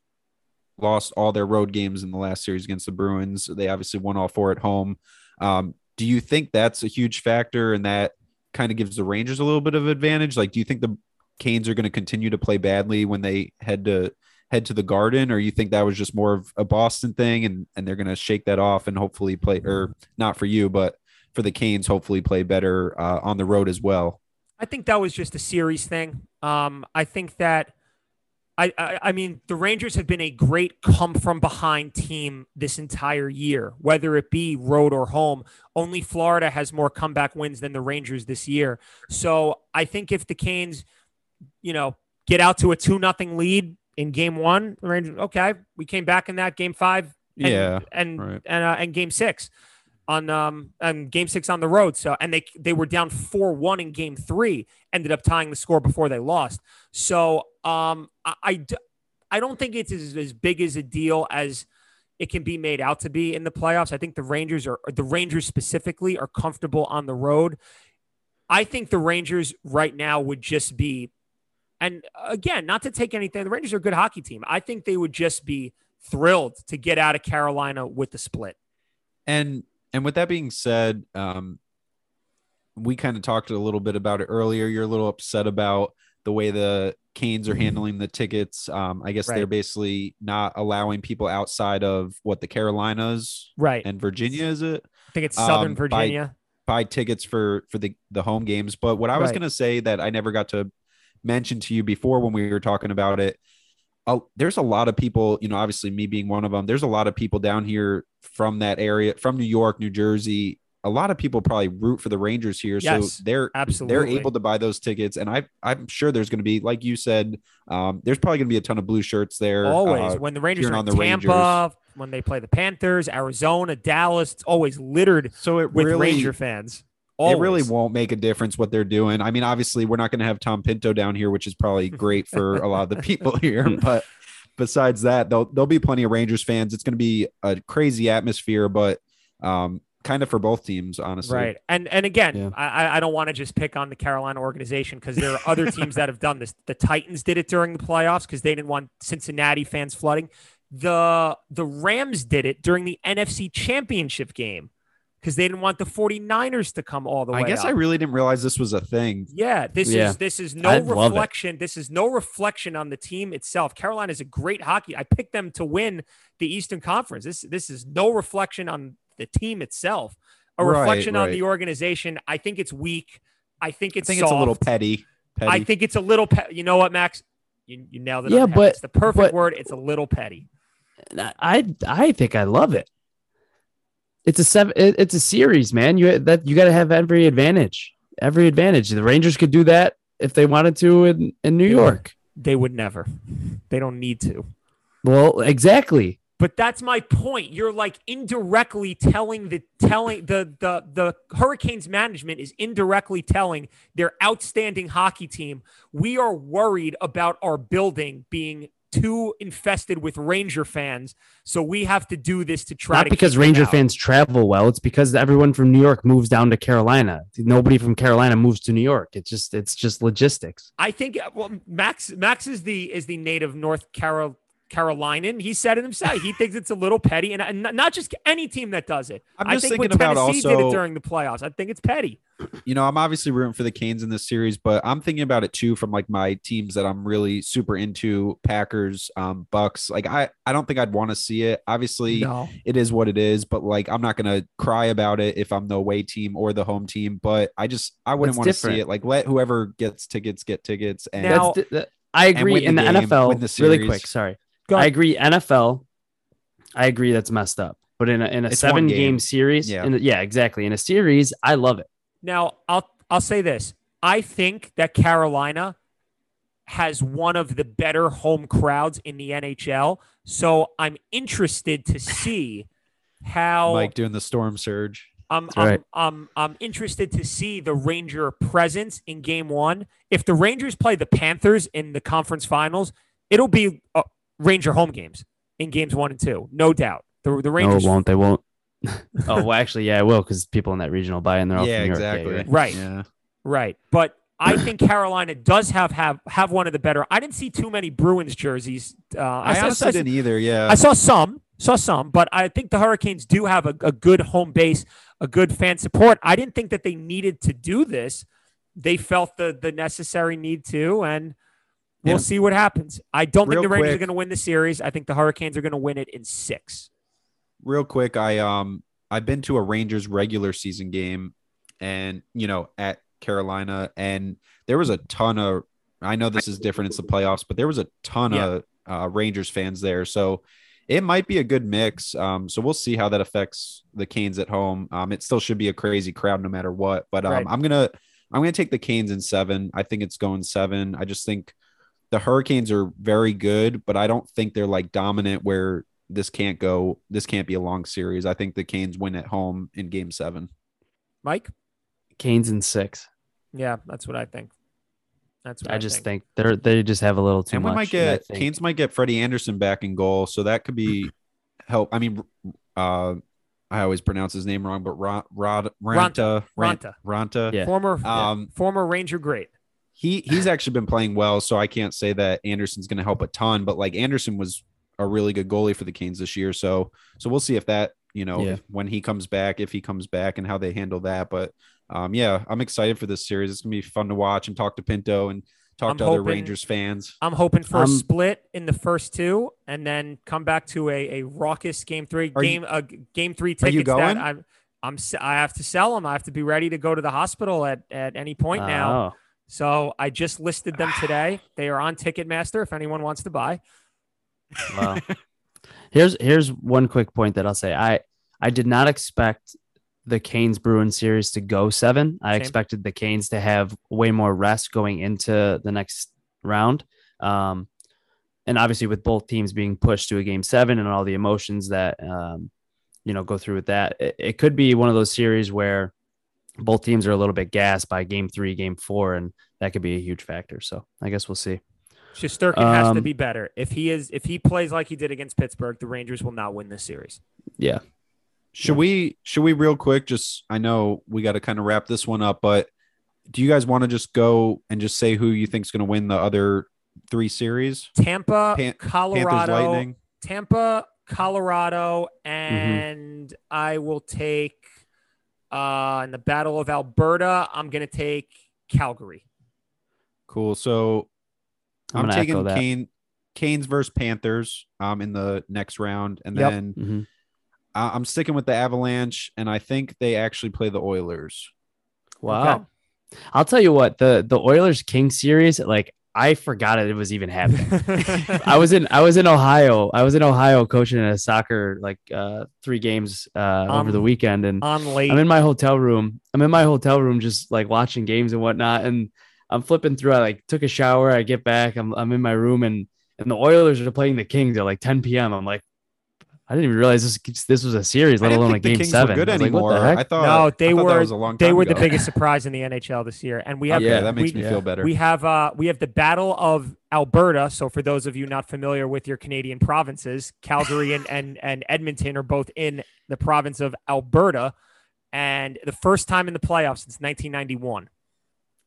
lost all their road games in the last series against the Bruins. They obviously won all four at home. Um, do you think that's a huge factor and that kind of gives the Rangers a little bit of advantage? Like, do you think the Canes are going to continue to play badly when they head to head to the Garden, or you think that was just more of a Boston thing and and they're going to shake that off and hopefully play, or not for you, but for the Canes, hopefully play better uh, on the road as well? I think that was just a series thing. Um, I think that I, I I mean the Rangers have been a great come from behind team this entire year, whether it be road or home. Only Florida has more comeback wins than the Rangers this year. So I think if the Canes, you know, get out to a two nothing lead in game one, the Rangers okay, we came back in that game five and, Yeah, and right. and uh, and game six. On um and game six on the road. So and they they were down four one in game three, ended up tying the score before they lost. So um I I, I don't think it's as, as big as a deal as it can be made out to be in the playoffs. I think the Rangers are the Rangers specifically are comfortable on the road. I think the Rangers right now would just be, and again, not to take anything, the Rangers are a good hockey team. I think they would just be thrilled to get out of Carolina with the split. And and with that being said, um, we kind of talked a little bit about it earlier. You're a little upset about the way the Canes are handling the tickets. Um, I guess Right. they're basically not allowing people outside of what the Carolinas Right. and Virginia is it I think it's Southern um, Virginia. buy tickets for for the the home games. But what I was Right. gonna say that I never got to mention to you before when we were talking about it. Uh, there's a lot of people, you know, obviously me being one of them. There's a lot of people down here from that area, from New York, New Jersey. A lot of people probably root for the Rangers here, Yes, so they're absolutely. they're able to buy those tickets. And I I'm sure there's going to be, like you said, um, there's probably going to be a ton of blue shirts there. Always. uh, when the Rangers are on the Tampa, when they play the Panthers, Arizona, Dallas, it's always littered so it with really Ranger fans. It really won't make a difference what they're doing. I mean, obviously, we're not going to have Tom Pinto down here, which is probably great for a lot of the people here. But besides that, there'll there'll be plenty of Rangers fans. It's going to be a crazy atmosphere, but um, kind of for both teams, honestly. Right. And and again, Yeah. I I- I don't want to just pick on the Carolina organization because there are other teams that have done this. The Titans did it during the playoffs because they didn't want Cincinnati fans flooding. The the Rams did it during the NFC Championship game because they didn't want the 49ers to come all the way I guess up. I really didn't realize this was a thing. Yeah, this Yeah. is this is no I love reflection. This is no reflection on the team itself. Carolina is a great hockey. I picked them to win the Eastern Conference. This this is no reflection on the team itself. A Right, reflection on the organization. I think it's weak. I think it's I it's think it's a little petty. Petty. I think it's a little pe- you know what, Max? You, you nailed it. Yeah, on the head. but- it's the perfect but- word. It's a little petty. I I think I love it. It's a seven. it- It's a series, man. You that you got to have every advantage. Every advantage. The Rangers could do that if they wanted to in in New York. They would never. They don't need to. Well, exactly. But that's my point. You're like indirectly telling the telling the the the Hurricanes management is indirectly telling their outstanding hockey team, we are worried about our building being too infested with Ranger fans, so we have to do this to try Not to because Ranger fans travel well. It's because everyone from New York moves down to Carolina. Nobody from Carolina moves to New York. It's just it's just logistics. I think uh, well, Max Max is the is the native North Carol Carolinian. He said it himself. He thinks it's a little petty, and, and not just any team that does it. I'm I just think when thinking about Tennessee did it also- during the playoffs, I think it's petty. you know, I'm obviously rooting for the Canes in this series, but I'm thinking about it too from like my teams that I'm really super into Packers, um, Bucks. Like I, I don't think I'd want to see it. Obviously, No, it is what it is, but like I'm not gonna cry about it if I'm the away team or the home team. But I just I wouldn't want to see it. Like let whoever gets tickets get tickets. And Now- That's the- the- I agree. win the In the game, NFL, the really quick. Sorry, Go I agree. NFL, I agree. That's messed up. But in a, in a It's seven game. game series, Yeah. in a- yeah, exactly. In a series, I love it. Now, I'll I'll say this. I think that Carolina has one of the better home crowds in the NHL. So I'm interested to see how Mike doing the storm surge. I'm, That's I'm, right. I'm, I'm interested to see the Ranger presence in game one. If the Rangers play the Panthers in the conference finals, it'll be uh, Ranger home games in games one and two, no doubt. The, the Rangers, it won't. They won't. oh, well, actually, yeah, I will because people in that regional buy in. They're all Yeah, from New York. exactly. you're right. Right. Yeah. right? But I think Carolina does have have have one of the better. I didn't see too many Bruins jerseys. Uh, I, saw- honestly I, didn't either. Yeah. I saw some, saw some, but I think the Hurricanes do have a, a good home base, a good fan support. I didn't think that they needed to do this. They felt the the necessary need to, and we'll Yeah. see what happens. I don't Real think the Rangers are going to win the series. I think the Hurricanes are going to win it in six. real quick i um i've been to a rangers regular season game and you know at carolina and there was a ton of i know this is different it's the playoffs but there was a ton Yeah. of uh, rangers fans there so it might be a good mix um so we'll see how that affects the canes at home um it still should be a crazy crowd no matter what but um Right. i'm gonna i'm gonna take the canes in seven i think it's going seven i just think the hurricanes are very good but i don't think they're like dominant where this can't go. This can't be a long series. I think the Canes win at home in Game Seven. Mike? Canes in six. Yeah, that's what I think. That's what I, I, just think. think. they're they just have a little too and we much. might get think- Canes might get Freddie Andersen back in goal, so that could be help. I mean, uh, I always pronounce his name wrong, but Rod, Rod Ranta Ranta. Ranta. Yeah. former Um, former Ranger great. He he's actually been playing well, so I can't say that Andersen's going to help a ton. But like Anderson was a really good goalie for the Canes this year, so so we'll see if that you know Yeah. if- when he comes back, if he comes back, and how they handle that. But um, yeah, I'm excited for this series. It's gonna be fun to watch and talk to Pinto and talk I'm to other Rangers fans. I'm hoping for a Um, split in the first two, and then come back to a, a raucous game three. Are you- game uh, game three tickets. Are tickets. you going? That I'm I'm s- I have to sell them. I have to be ready to go to the hospital at at any point now. So I just listed them today. They are on Ticketmaster if anyone wants to buy. Wow. here's here's one quick point that I'll say. I I did not expect the Canes Bruins series to go seven. I Same. expected the Canes to have way more rest going into the next round. Um, and obviously with both teams being pushed to a game seven and all the emotions that um, you know go through with that, it, it could be one of those series where both teams are a little bit gassed by game three, game four, and that could be a huge factor. So I guess we'll see. Shesterkin has to Um, be better. If he is if he plays like he did against Pittsburgh, the Rangers will not win this series. Yeah. Should we should we real quick just I know we got to kind of wrap this one up, but do you guys want to just go and just say who you think's going to win the other three series? Tampa, Pan- Colorado, Lightning. Tampa, Colorado, Mm-hmm. and I will take uh in the Battle of Alberta, I'm gonna take Calgary. Cool. So I'm I'm, taking that. Kane Canes versus Panthers um in the next round and Yep. then Mhm. I- I'm sticking with the Avalanche and I think they actually play the Oilers. Wow. I'll tell you what, the the Oilers King series, like I forgot it was even happening. I was in I was in Ohio. I was in Ohio coaching a soccer like uh three games uh over the weekend and on late. I'm in my hotel room. I'm in my hotel room just like watching games and whatnot and I'm flipping through. I like took a shower, I get back, I'm I'm in my room and and the Oilers are playing the Kings at like 10 p.m. I'm like I didn't even realize this this was a series, I let didn't alone a think the game Kings seven. good I was like, what anymore. the heck? I thought no, they I thought that were was a long they time were the biggest surprise in the NHL this year. And we have Okay, Yeah, that makes we, me yeah. feel better. we have uh we have the Battle of Alberta. So for those of you not familiar with your Canadian provinces, Calgary and and, and Edmonton are both in the province of Alberta. And the first time in the playoffs since 1991,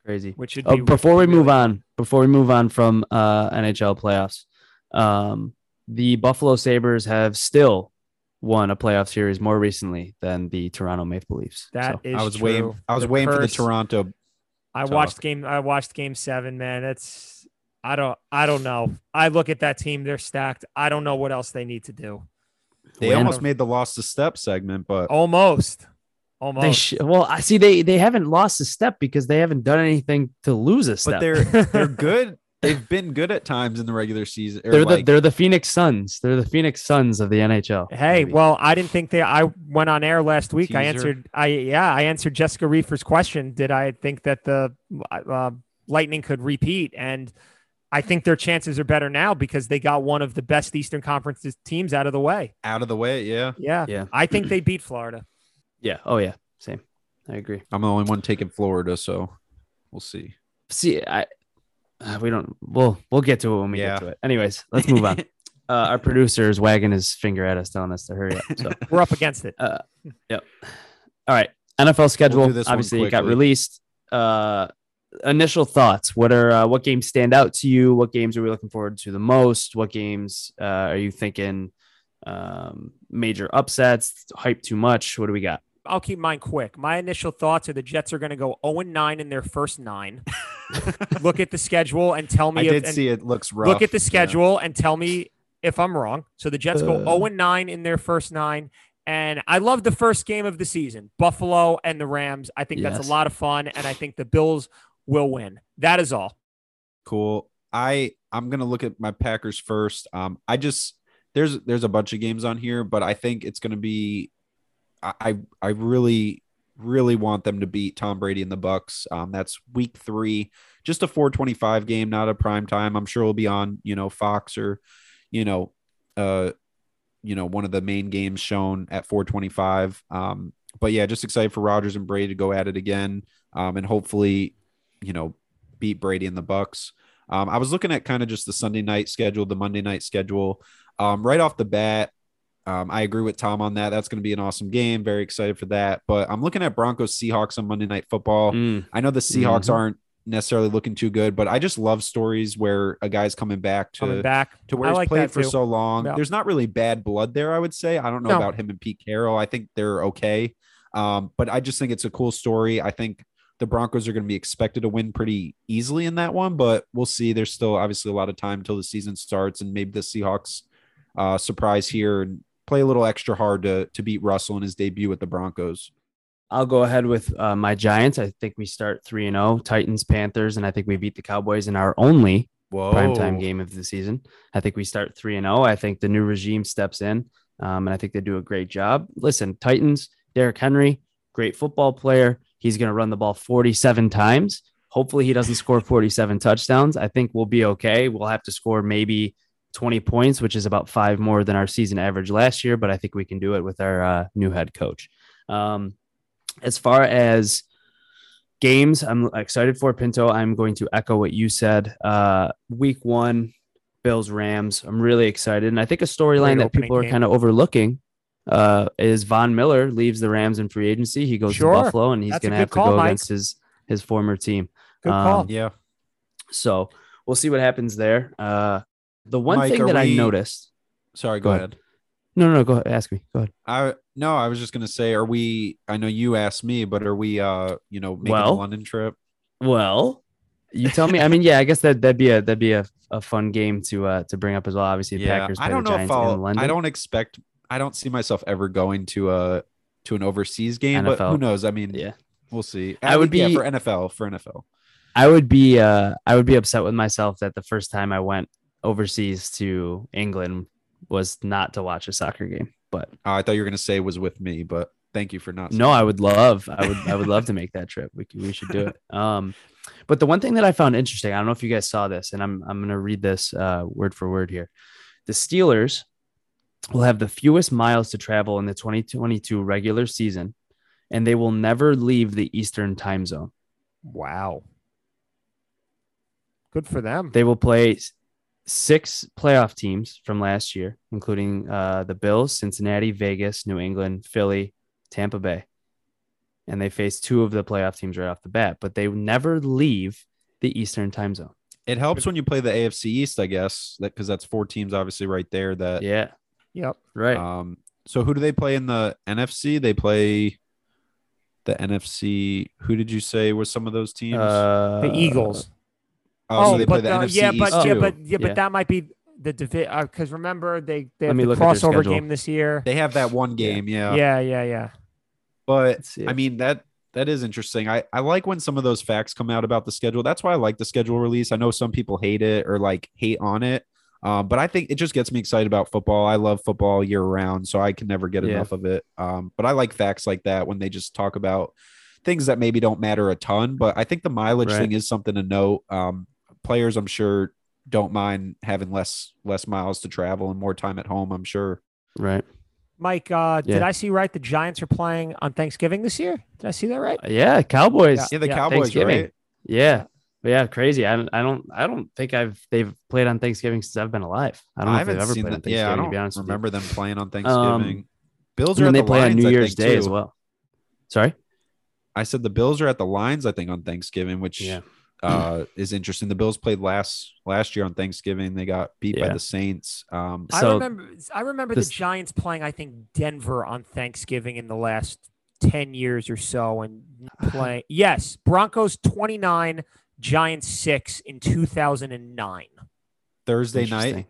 Crazy. which should Oh, be before we move really- on, before we move on from uh, NHL playoffs, um, the Buffalo Sabres have still won a playoff series more recently than the Toronto Maple Leafs. That So, is I was true. waiting I was The waiting for the Toronto I talk. watched game. I watched game seven. Man, it's I don't I don't know. I look at that team. They're stacked. I don't know what else they need to do. They Win. almost made the lost to step segment, but Almost, almost. they sh- well, I see they they haven't lost a step because they haven't done anything to lose a step. but they're they're good. They've been good at times in the regular season. they're the like- they're the Phoenix Suns. They're the Phoenix Suns of the NHL. Hey, Maybe. well, I didn't think they. I went on air last week. I answered. I yeah, I answered Jessica Reefer's question. Did I think that the uh, Lightning could repeat? And I think their chances are better now because they got one of the best Eastern Conference teams out of the way. out of the way. Yeah, Yeah, Yeah. I think they beat Florida. Yeah. Oh yeah. Same. I agree. I'm the only one taking Florida, so we'll see. See, I uh, we don't. We'll we'll get to it when we Yeah. get to it. Anyways, let's move on. uh, our producer is wagging his finger at us, telling us to hurry up. So, We're up against it. uh, yep. All right. NFL schedule. do this obviously, it got released. Uh, initial thoughts. What are uh, what games stand out to you? What games are we looking forward to the most? What games uh, are you thinking um, major upsets? Hype too much? What do we got? I'll keep mine quick. My initial thoughts are the Jets are going to go 0 9 in their first nine. look at the schedule and tell me. If I if, did and see it looks rough. Look at the Yeah. schedule and tell me if I'm wrong. So the Jets go Uh. 0 9 in their first nine. And I love the first game of the season Buffalo and the Rams. I think that's a lot of fun. And I think the Bills will win. That is all. Cool. I I'm gonna look at my Packers first. Um, I just there's there's a bunch of games on here, but I think it's gonna be. I I, really really want them to beat Tom Brady and the Bucs. Um, that's week three, just a 425 game, not a prime time. I'm sure it'll be on you know Fox or you know uh you know, one of the main games shown at 425. Um, but yeah, just excited for Rodgers and Brady to go at it again. Um, and hopefully, you know, beat Brady and the Bucs. Um, I was looking at kind of just the Sunday night schedule, the Monday night schedule. Um, right off the bat, um, I agree with Tom on that. That's going to be an awesome game. Very excited for that. But I'm looking at Broncos Seahawks on Monday Night Football. Mm, I know the Seahawks Mhm. aren't necessarily looking too good, but I just love stories where a guy's coming back to Coming back. to where I he's like played for so long. Yeah. There's not really bad blood there, I would say. I don't know No. about him and Pete Carroll. I think they're okay. Um, but I just think it's a cool story. I think the Broncos are going to be expected to win pretty easily in that one, but we'll see. There's still obviously a lot of time until the season starts, and maybe the Seahawks uh, surprise here and play a little extra hard to to beat Russell in his debut with the Broncos. I'll go ahead with uh, my Giants. I think we start 3 and 0, Titans, Panthers, and I think we beat the Cowboys in our only Whoa. primetime game of the season. I think we start 3 and 0. I think the new regime steps in, um, and I think they do a great job. Listen, Titans, Derrick Henry, great football player. He's going to run the ball 47 times. Hopefully, he doesn't score 47 touchdowns. I think we'll be okay. We'll have to score maybe 20 points, which is about five more than our season average last year, but I think we can do it with our uh, new head coach. Um, as far as games, I'm excited for Pinto. I'm going to echo what you said. Uh, week one, Bills Rams. I'm really excited, and I think a storyline that people are kind of overlooking uh, is Von Miller leaves the Rams in free agency. He goes Sure. to Buffalo, and he's going to good have to go Mike. against his his former team. Good call. Um, Yeah. So we'll see what happens there. Uh, the one Mike, thing that I noticed. Sorry, Go go, ahead. ahead. No, no, no. Go ahead. Ask me. Go ahead. I no, I was just gonna say, are we? I know you asked me, but are we? Uh, you know, making Well, a London trip? Well, you tell me. I mean, yeah, I guess that that'd be a that'd be a, a fun game to uh to bring up as well. Obviously, the Packers. I don't know Giants if I'll. London. I don't expect. I don't see myself ever going to a to an overseas game, but who knows? I mean, Yeah. we'll see. I would yeah, be- for NFL for NFL. I would be uh I would be upset with myself that the first time I went overseas to England was not to watch a soccer game. But Uh, I thought you were gonna say was with me, but thank you for not. no, I would love I would I would love to make that trip. We we should do it. Um but the one thing that I found interesting, I don't know if you guys saw this and I'm I'm going to read this uh word for word here. The Steelers will have the fewest miles to travel in the 2022 regular season and they will never leave the eastern time zone. Wow. Good for them. They will play s- six playoff teams from last year, including uh, the Bills, Cincinnati, Vegas, New England, Philly, Tampa Bay. And they face two of the playoff teams right off the bat, but they never leave the Eastern time zone. It helps when you play the AFC East, I guess, that because that's four teams obviously right there. That Yeah, yep. right. Um, so who do they play in the NFC? They play the NFC. Who did you say was some of those teams? Uh, The Eagles. Oh, so they play but the uh, NFC yeah, East but yeah, but yeah, but that might be the divi- because remember they they have the look at their crossover game this year. they have that one game, yeah. yeah, yeah, yeah. But I mean that that is interesting. I I like when some of those facts come out about the schedule. That's why I like the schedule release. I know some people hate it or like hate on it. Um, but I think it just gets me excited about football. I love football year round, so I can never get Yeah. enough of it. Um, but I like facts like that when they just talk about things that maybe don't matter a ton. But I think the mileage Right. thing is something to note. Um, players, I'm sure, don't mind having less less miles to travel and more time at home. I'm sure. right. Mike, uh, did I see right? The Giants are playing on Thanksgiving this year. Did I see that right? Yeah, Cowboys. Yeah. Yeah, the Cowboys, Thanksgiving. right? Yeah. Yeah, crazy. I don't, I don't, I don't think I've they've played on Thanksgiving since I've been alive. I don't know if they've ever played on that. Thanksgiving. Yeah, I to don't be honest with you. remember them playing on Thanksgiving. Bills And are then at they the play on New I Year's think, Day as well. Sorry. I said the Bills are at the Lions, I think, on Thanksgiving, which Yeah. Uh, is interesting. The Bills played last last year on Thanksgiving. They got beat by the Saints. Um, I remember. I remember this- the Giants playing. I think Denver on Thanksgiving in the last ten years or so, and play. yes, Broncos twenty nine, Giants six in two thousand and nine. Thursday night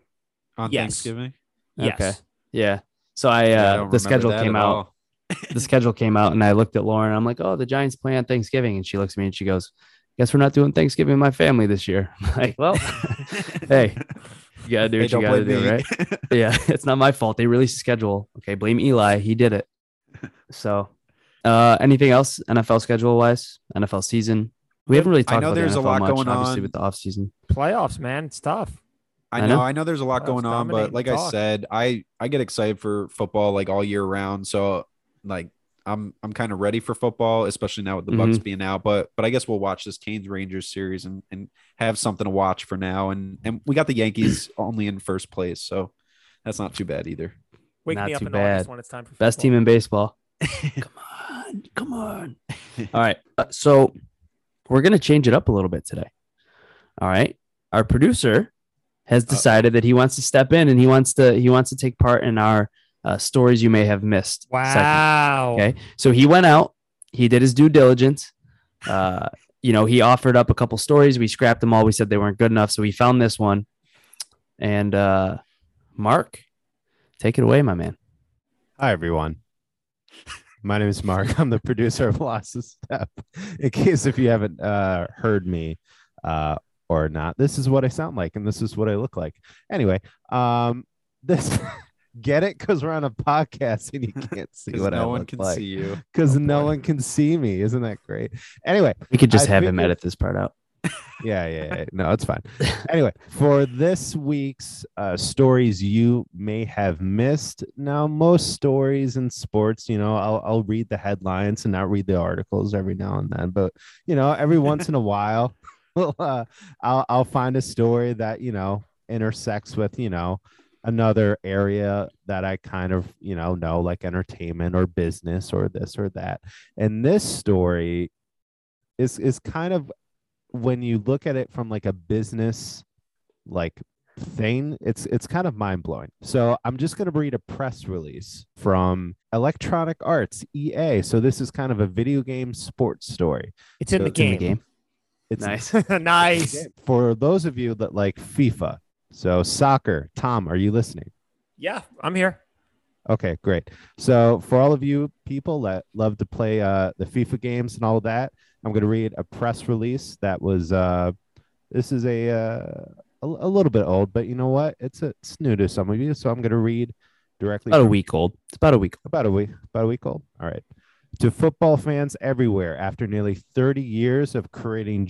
on Yes. Thanksgiving. Yes. Okay. Yeah. So I, uh, Yeah, I the schedule came out. the schedule came out, and I looked at Lauren. I'm like, oh, the Giants play on Thanksgiving, and she looks at me and she goes, "Guess we're not doing Thanksgiving with my family this year." Like, well, hey, you gotta do Hey, what you gotta do, me. right? yeah, it's not my fault. They released a schedule. Okay, blame Eli. He did it. So, uh, anything else NFL schedule wise? NFL season. We haven't really I talked know about there's the a NFL lot much, going obviously with the off season. Playoffs, man, it's tough. I I know, know. I know there's a lot Well, going on, but like the I said, I I get excited for football like all year round. So like I'm I'm kind of ready for football, especially now with the Bucks being out. But but I guess we'll watch this Canes Rangers series and and have something to watch for now. And and we got the Yankees only in first place, so that's not too bad either. Wake Not me up too in August bad. when it's time for Best football. team in baseball. come on, come on. All right. uh, So we're gonna change it up a little bit today. All right. Our producer has decided that he wants to step in and he wants to he wants to take part in our uh, stories you may have missed. segment. Wow. Okay. So he went out, he did his due diligence. Uh, you know, he offered up a couple stories. We scrapped them all. We said they weren't good enough. So we found this one. And uh Mark, take it away, my man. Hi, everyone. My name is Mark. I'm the producer of Lost a Step. In case if you haven't uh, heard me uh, or not, this is what I sound like and this is what I look like. Anyway, um, this get it because we're on a podcast and you can't see what I no one can like see you. because Oh, no boy. one can see me. Isn't that great? Anyway, We could just I have him edit this part out. yeah, yeah, yeah. No, it's fine. Anyway, for this week's uh, stories you may have missed. Now, most stories in sports, you know, I'll, I'll read the headlines and not read the articles every now and then, but you know, every once in a while, well, uh, I'll I'll find a story that you know intersects with you know another area that I kind of you know know like entertainment or business or this or that. And this story is is kind of when you look at it from like a business like thing it's it's kind of mind-blowing so i'm just going to read a press release from electronic arts ea so this is kind of a video game sports story It's in So the it's in the game. it's Nice. nice. for those of you that like fifa so soccer tom are you listening Yeah, I'm here. Okay, great. So for all of you people that love to play uh, the FIFA games and all of that, I'm going to read a press release that was. Uh, this is a, uh, a a little bit old, but you know what? It's a, it's new to some of you, so I'm going to read directly. About a week old. It's about a week. About a week. About a week old. All right. To football fans everywhere, after nearly 30 years of creating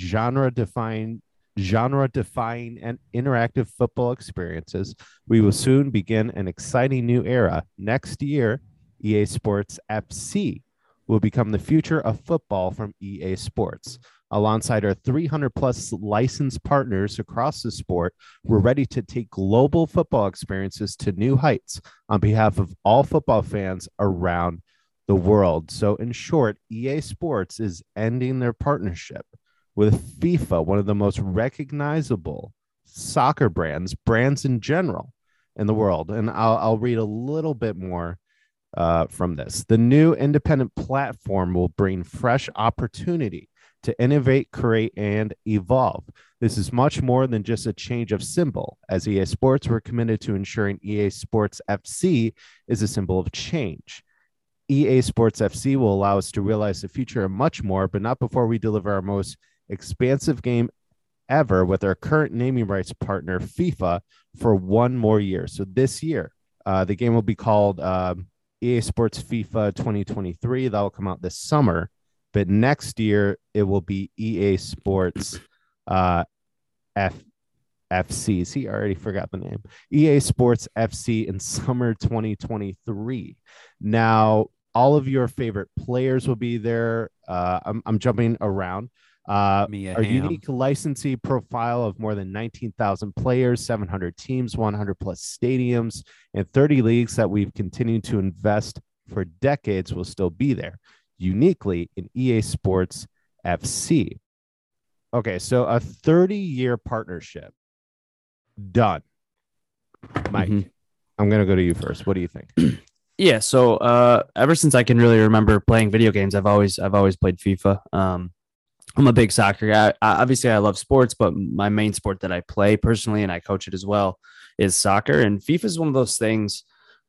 genre-defying genre-defying and interactive football experiences, we will soon begin an exciting new era. Next year, EA Sports FC will become the future of football from EA Sports. Alongside our 300 plus licensed partners across the sport, we're ready to take global football experiences to new heights on behalf of all football fans around the world. So, in short, EA Sports is ending their partnership with FIFA, one of the most recognizable soccer brands, brands in general in the world. And I'll, I'll read a little bit more uh, from this. The new independent platform will bring fresh opportunity to innovate, create, and evolve. This is much more than just a change of symbol. As EA Sports, we're committed to ensuring EA Sports FC is a symbol of change. EA Sports FC will allow us to realize the future and much more, but not before we deliver our most expansive game ever with our current naming rights partner, FIFA, for one more year. So this year, uh, the game will be called um, EA Sports FIFA 2023. That will come out this summer. But next year, it will be EA Sports uh, F. FC. See, I already forgot the name. EA Sports FC in summer 2023. Now, all of your favorite players will be there. Uh, I'm, I'm jumping around. Uh, Mia our Hamm. unique licensee profile of more than 19,000 players, 700 teams, 100 plus stadiums, and 30 leagues that we've continued to invest for decades will still be there, uniquely in EA Sports FC. Okay, so a 30 year partnership done. Mike, Mhm. I'm going to go to you first. What do you think? Yeah, so uh, ever since I can really remember playing video games, I've always I've always played FIFA. Um, I'm a big soccer guy. I, obviously, I love sports, but my main sport that I play personally and I coach it as well is soccer. And FIFA is one of those things.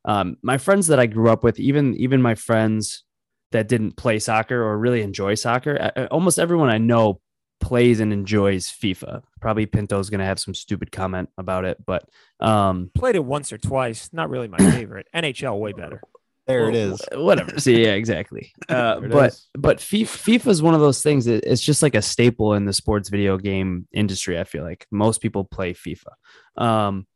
Um, my friends that I grew up with, even even my friends that didn't play soccer or really enjoy soccer, uh, almost everyone I know plays and enjoys FIFA. Probably Pinto's going to have some stupid comment about it, but um, Played it once or twice. Not really my favorite. NHL way better. There it Well, is. wh- Whatever. See, yeah, exactly. Uh, but is. but FIFA, FIFA is one of those things that it's just like a staple in the sports video game industry. I feel like most people play FIFA. Um,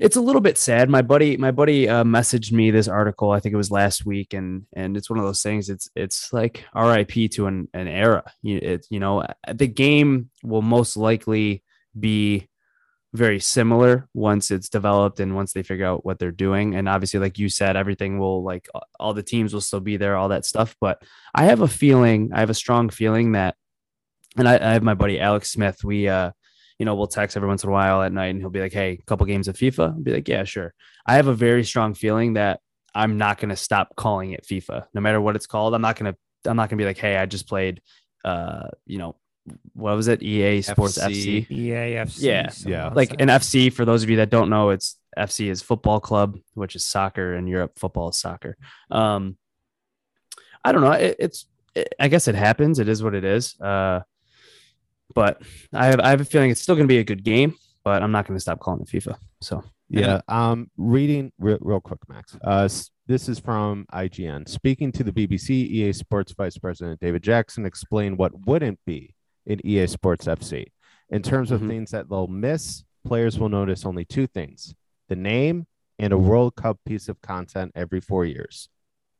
it's a little bit sad. My buddy, my buddy, uh, messaged me this article. I think it was last week, and and it's one of those things. It's it's like R.I.P. to an an era. You it you know the game will most likely be very similar once it's developed and once they figure out what they're doing. And obviously, like you said, everything will like all the teams will still be there, all that stuff. But I have a feeling, I have a strong feeling that, and I, I have my buddy Alex Smith. We, uh, you know, we'll text every once in a while at night, and he'll be like, "Hey, a couple games of FIFA." I'll be like, "Yeah, sure." I have a very strong feeling that I'm not going to stop calling it FIFA, no matter what it's called. I'm not going to. I'm not going to be like, "Hey, I just played." Uh, you know, what was it? EA Sports FC. FC EAFC. Yeah. Yeah. like that. an FC for those of you that don't know, it's FC is football club, which is soccer in Europe. Football is soccer. Um, I don't know. It, it's it, I guess it happens. It is what it is. Uh, but I have I have a feeling it's still going to be a good game. But I'm not going to stop calling it FIFA. So Yeah. Um, reading real, real quick, Max. Uh, this is from IGN. Speaking to the BBC, EA Sports Vice President David Jackson explained what wouldn't be in EA Sports FC. In terms of Mhm. things that they'll miss, players will notice only two things the name and a World Cup piece of content every four years.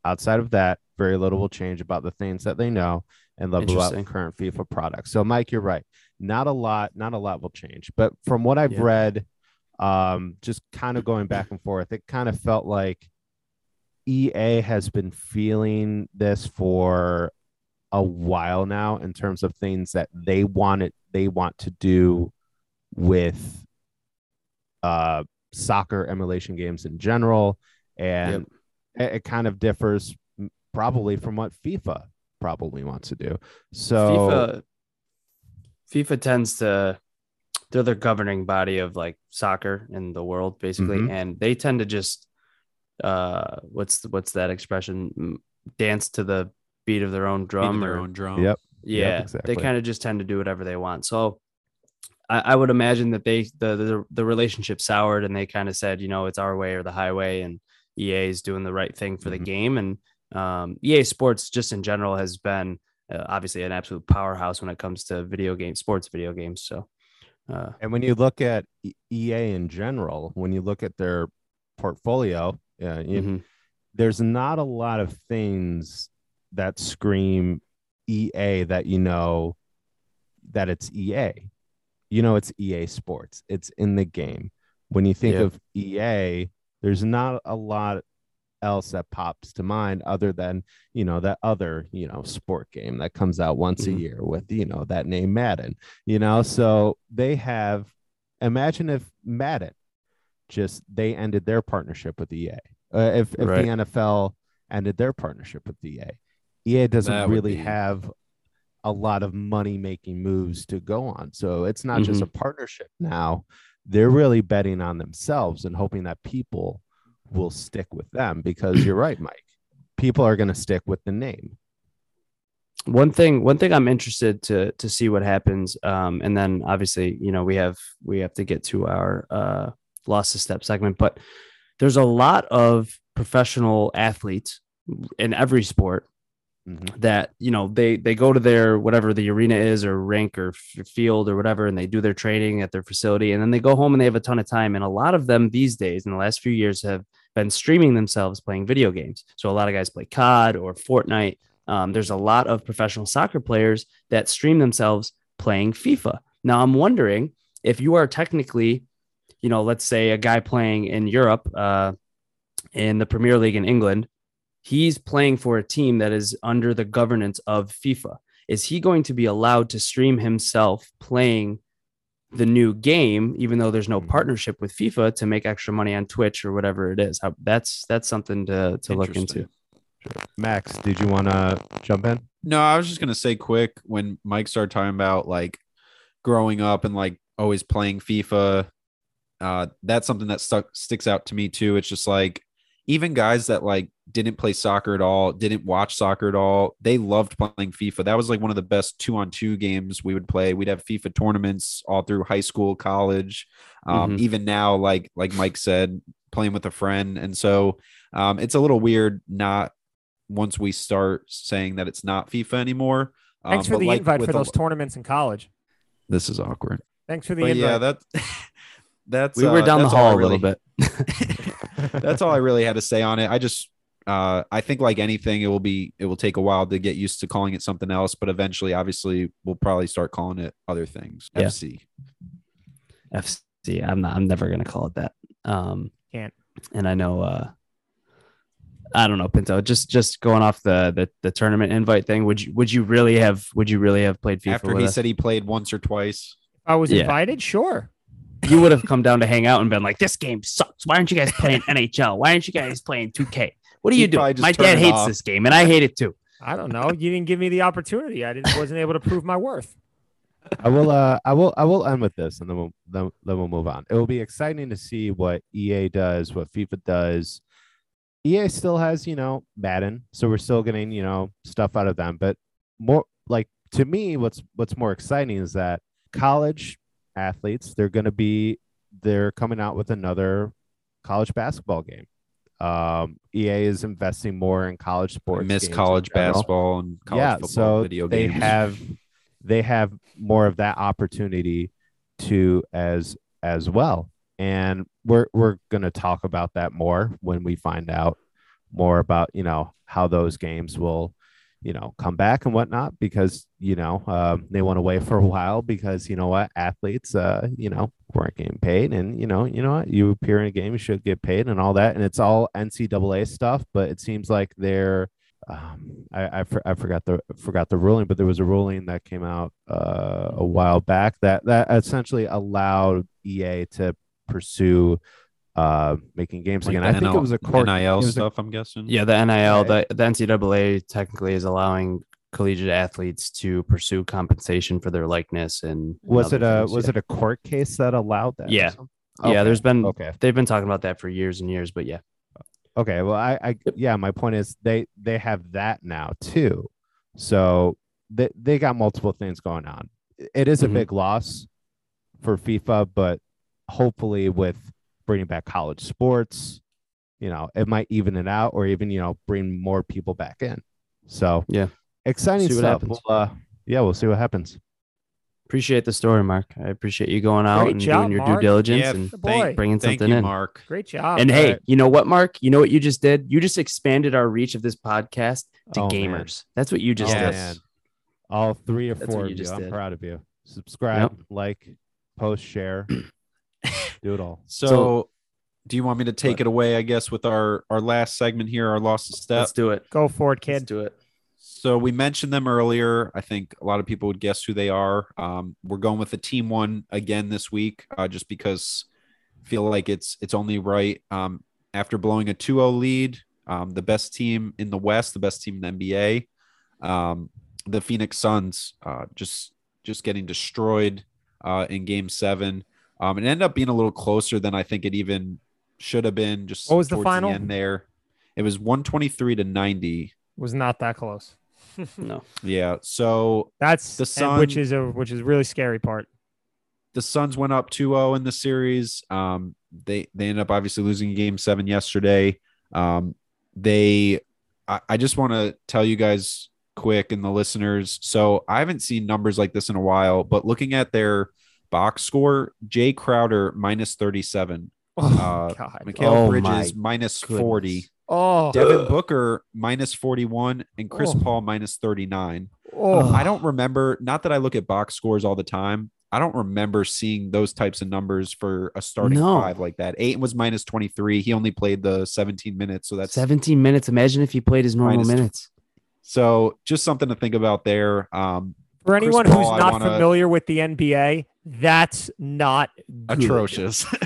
Outside of that, very little will change about the things that they know and love about current FIFA products. So, Mike, you're right. Not a lot, not a lot will change. But from what I've Yeah. read, um, just kind of going back and forth, it kind of felt like EA has been feeling this for a while now in terms of things that they wanted they want to do with uh soccer emulation games in general and it, it kind of differs probably from what FIFA probably wants to do. So FIFA FIFA tends to they're the governing body of like soccer in the world basically Mhm. and they tend to just uh what's what's that expression dance to the beat of their own drum Beating their or own drum. Yep. yeah exactly. they kind of just tend to do whatever they want so I, I would imagine that they the, the the relationship soured and they kind of said you know it's our way or the highway and EA is doing the right thing for Mhm. the game and um, EA Sports just in general has been uh, obviously an absolute powerhouse when it comes to video game sports video games so uh, And when you look at EA in general, when you look at their portfolio, yeah, you, mhm. there's not a lot of things that scream EA that you know that it's EA. You know, it's EA Sports. It's in the game. When you think Yeah. of EA, there's not a lot else that pops to mind other than you know that other you know sport game that comes out once Mhm. a year with you know that name Madden. You know, so they have. Imagine if Madden just they ended their partnership with EA. Uh, if if Right. the NFL ended their partnership with EA, EA doesn't That really be- have a lot of money making moves to go on. So it's not just a Mm-hmm. partnership now. They're really betting on themselves and hoping that people will stick with them because you're right, Mike. People are going to stick with the name. one thing one thing i'm interested to to see what happens um and then obviously you know we have we have to get to our uh lost to step segment but there's a lot of professional athletes in every sport Mhm. that you know they they go to their whatever the arena is or rink or f- field or whatever and they do their training at their facility and then they go home and they have a ton of time and a lot of them these days in the last few years have been streaming themselves playing video games. So a lot of guys play cod or fortnite. Um, there's a lot of professional soccer players that stream themselves playing fifa. Now i'm wondering if you are technically you know let's say a guy playing in europe uh, in the premier league in england he's playing for a team that is under the governance of FIFA. Is he going to be allowed to stream himself playing the new game, even though there's no Mhm. partnership with FIFA to make extra money on Twitch or whatever it is? How, that's that's something to to look into. Max, did you want to jump in? No, I was just gonna say quick when Mike started talking about like growing up and like always playing FIFA. Uh, that's something that stuck sticks out to me too. It's just like even guys that like didn't play soccer at all, didn't watch soccer at all, they loved playing FIFA. That was like one of the best two on two games we would play. We'd have FIFA tournaments all through high school, college. Um, Mhm. Even now, like like Mike said, playing with a friend, and so um, it's a little weird not once we start saying that it's not FIFA anymore. Um, Thanks for the like invite with for a- those tournaments in college. This is awkward. Thanks for the But invite. yeah, that that's we were uh, down the that's all I hall a little bit. that's all I really had to say on it. I just uh I think like anything it will be it will take a while to get used to calling it something else, but eventually obviously we'll probably start calling it other things. Yeah. FC. FC. I'm not. I'm never gonna call it that. Um, Can't. And I know. uh I don't know, Pinto. Just just going off the the, the tournament invite thing. Would you would you really have would you really have played FIFA? After with he us? said he played once or twice. I was Yeah. invited, sure. You would have come down to hang out and been like, "This game sucks. Why aren't you guys playing NHL? Why aren't you guys playing 2K? What are you He'd doing? My dad hates off. this game, and I hate it too." I don't know. You didn't give me the opportunity. I didn't wasn't able to prove my worth. I will uh I will I will end with this and then we'll then, then we'll move on. It will be exciting to see what EA does, what FIFA does. EA still has, you know, Madden, so we're still getting, you know, stuff out of them, but more like to me what's what's more exciting is that college athletes, they're going to be they're coming out with another college basketball game. Um EA is investing more in college I sports. miss games college basketball and college yeah, football so video they games. have they have more of that opportunity to as as well. And we're we're gonna talk about that more when we find out more about you know how those games will you know come back and whatnot because you know um, they went away for a while because you know what athletes uh you know weren't getting paid. And you know you know what you appear in a game you should get paid and all that. And it's all ncaa stuff but it seems like they're um, I, I, for, I forgot the forgot the ruling, but there was a ruling that came out uh, a while back that that essentially allowed EA to pursue uh, making games Like again. the I think NL it was a court NIL was stuff, I'm guessing. Yeah, the NIL, Okay. the, the NCAA technically is allowing collegiate athletes to pursue compensation for their likeness and and was it a things, was yeah. it a court case that allowed that? Yeah. something? Yeah, there's been okay. they've been talking about that for years and years, but yeah, Okay, well, I, I yeah, my point is they they have that now too, so they they got multiple things going on. It is a Mhm. big loss for FIFA, but hopefully with bringing back college sports, you know, it might even it out or even you know bring more people back in. So Yeah. exciting See stuff. happens. We'll, uh, yeah, we'll see what happens. appreciate the story, Mark. I appreciate you going out Great and job, doing your Mark. due diligence Yeah, and thank, bringing thank something you, in. Mark. Great job. And hey, Right. you know what, Mark? You know what you just did? You just expanded our reach of this podcast to Oh, man. gamers. That's what you just Oh, did. man. All three or That's four of you. just I'm did. proud of you. Subscribe, like, post, share, do it all. So, So- do you want me to take it away, I guess, with our our last segment here, our lost to step? Let's do it. Go for it, Let's kid. do it. So we mentioned them earlier. I think a lot of people would guess who they are. Um, we're going with the team one again this week, uh, just because I feel like it's it's only right. Um, after blowing a 2-0 lead, um, the best team in the West, the best team in the NBA, um, the Phoenix Suns, uh, just just getting destroyed uh, in Game Seven. Um, it ended up being a little closer than I think it even should have been. Just What was the towards final? end there? It was 123 to 90. Was not that close. No. Yeah. So That's The and which is a which is a really scary part. the Suns went up 2-0 in the series. Um, they they ended up obviously losing game seven yesterday. Um, they I, I just want to tell you guys quick and the listeners. So I haven't seen numbers like this in a while, but looking at their box score, Jae Crowder minus 37, Oh Uh, God. Mikal Oh, Bridges minus goodness. 40, Oh, Devin Booker minus 41, and Chris Oh. Paul minus 39. oh. I don't remember, not that I look at box scores all the time. I don't remember seeing those types of numbers for a starting No. five like that. Ayton was minus 23. He only played the 17 minutes. So that's 17 minutes. Imagine if he played his normal Minus tw- minutes. so just something to think about there. Um, For Chris anyone Paul, who's not wanna- familiar with the NBA, that's not good. atrocious.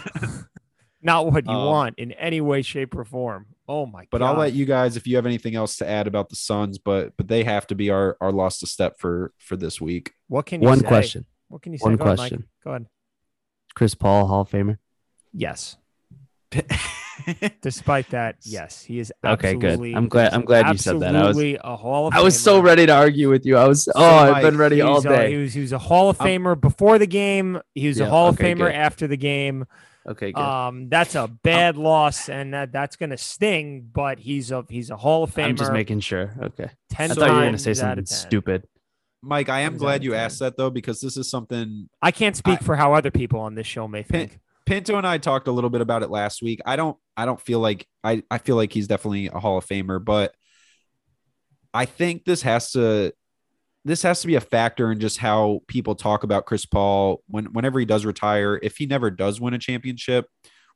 Not what you Um, want in any way, shape, or form. Oh my but god. I'll let you guys if you have anything else to add about the Suns, but but they have to be our our lost a step for for this week. What can you One say? question. What can you say? One Go ahead, Mike. question. Go ahead. Chris Paul, Hall of Famer. Yes. Despite that, yes, he is Okay, good. I'm glad- I'm glad you said that. I was- a Hall of I was so ready to argue with you. I was, oh, I've been ready all He's a- he day. was he was a Hall of I'm- Famer before the game. He was a Yeah, Hall of Famer good. after the game. Okay, good. Um, that's a bad loss, and that, that's gonna sting. But he's a he's a Hall of Famer. I'm just making sure. Okay. ten I thought you were gonna times say out something of 10. stupid. Mike, I am glad you asked that though, because this is something I can't speak I- for how other people on this show may Pin- think. Pinto and I talked a little bit about it last week. I don't I don't feel like I I feel like he's definitely a Hall of Famer, but I think this has to this has to be a factor in just how people talk about Chris Paul when whenever he does retire, if he never does win a championship.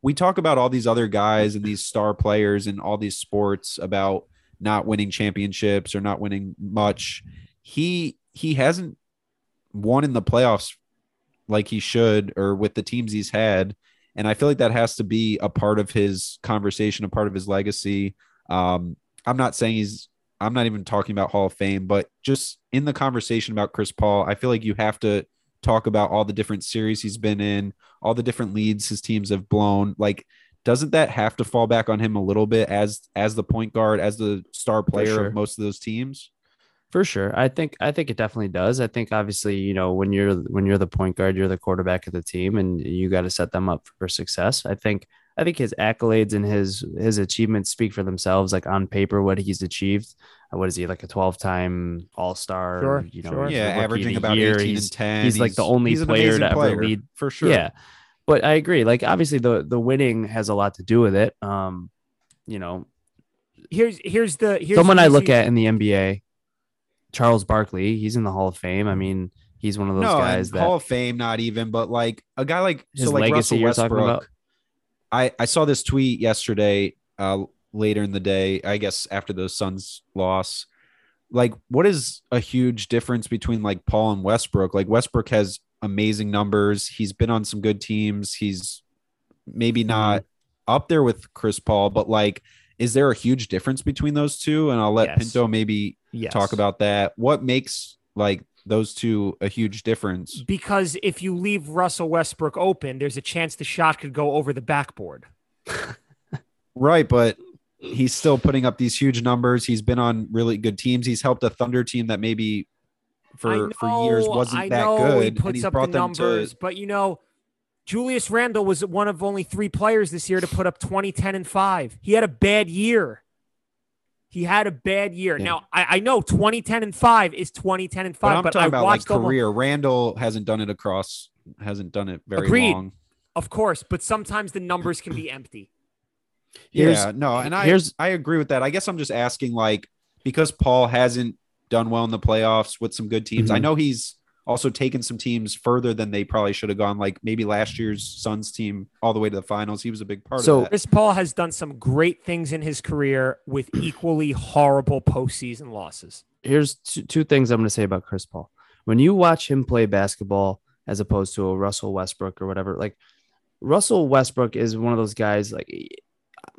We talk about all these other guys and these star players and all these sports about not winning championships or not winning much. He he hasn't won in the playoffs like he should or with the teams he's had. And I feel like that has to be a part of his conversation, a part of his legacy. Um, I'm not saying he's, I'm not even talking about Hall of Fame, but just in the conversation about Chris Paul, I feel like you have to talk about all the different series he's been in, all the different leads his teams have blown. Like, doesn't that have to fall back on him a little bit as as the point guard, as the star player sure. of most of those teams? For sure. I think I think it definitely does. I think obviously, you know, when you're when you're the point guard, you're the quarterback of the team and you got to set them up for success. I think I think his accolades and his his achievements speak for themselves like on paper what he's achieved. Uh, What is he like a 12-time all-star, Sure, you know, sure. Yeah, the rookie of averaging about year. 18 he's, and 10. he's like the only he's an player amazing to ever lead for sure. Yeah. But I agree. Like obviously the the winning has a lot to do with it. Um, you know, Here's here's the here's someone the I look at in the NBA, Charles Barkley, he's in the Hall of Fame. I mean, he's one of those no, guys that Hall of Fame, not even, but like a guy like His so like legacy Russell you're talking Westbrook. about? I I saw this tweet yesterday, uh, later in the day, I guess after the Suns loss. Like, what is a huge difference between like Paul and Westbrook? Like Westbrook has amazing numbers. He's been on some good teams. He's maybe not up there with Chris Paul, but like, is there a huge difference between those two? And I'll let Yes. Pinto maybe Yes. talk about that. What makes like those two a huge difference? because if you leave Russell Westbrook open, there's a chance the shot could go over the backboard. Right, but he's still putting up these huge numbers. He's been on really good teams. He's helped a Thunder team that maybe for I for years wasn't I that know good. He and puts he's up brought the them to numbers, but you know, Julius Randle was one of only three players this year to put up 20, 10, and 5. He had a bad year. He had a bad year. Yeah. Now, I, I know 20, 10, and 5 is 20, 10, and 5, but I'm but, talking I about like watched almost- career. Randle hasn't done it across hasn't done it very Agreed. long. Of course, but sometimes the numbers can be empty. Yeah, Here's- no, and I here's- I agree with that. I guess I'm just asking like because Paul hasn't done well in the playoffs with some good teams. I Mhm. know he's also taken some teams further than they probably should have gone. Like maybe last year's Suns team all the way to the finals. He was a big part So- of that. Chris Paul has done some great things in his career with equally horrible postseason losses. here's two, two things I'm going to say about Chris Paul. When you watch him play basketball as opposed to a Russell Westbrook or whatever, like Russell Westbrook is one of those guys like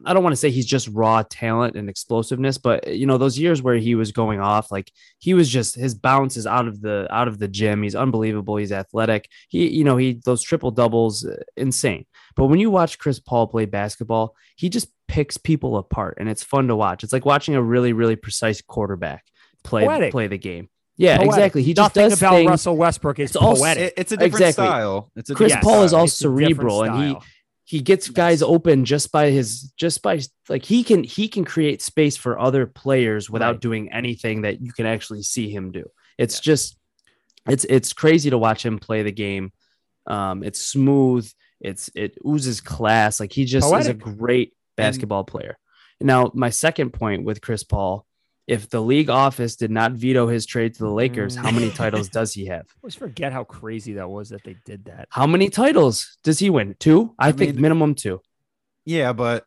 I don't want to say he's just raw talent and explosiveness, but you know those years where he was going off, like he was just his bounce is out of the out of the gym. He's unbelievable. He's athletic. He, you know, he those triple doubles, uh, insane. But when you watch Chris Paul play basketball, he just picks people apart, and it's fun to watch. It's like watching a really really precise quarterback play Poetic. play the game. Yeah, Poetic. exactly. He just Nothing does about things. Russell Westbrook is It's poetic. It- it's a different Exactly. style. It's a Chris different Paul is all It's cerebral, and he style. He gets guys open just by his just by like he can he can create space for other players without Right. doing anything that you can actually see him do. It's Yes. just it's it's crazy to watch him play the game. Um, it's smooth. It's it oozes class. Like he just is a great basketball player. Now, my second point with Chris Paul, if the league office did not veto his trade to the Lakers, how many Mm. titles does he have? I always forget how crazy that was that they did that. How many titles does he win? Two? I, I think mean, minimum two. Yeah, but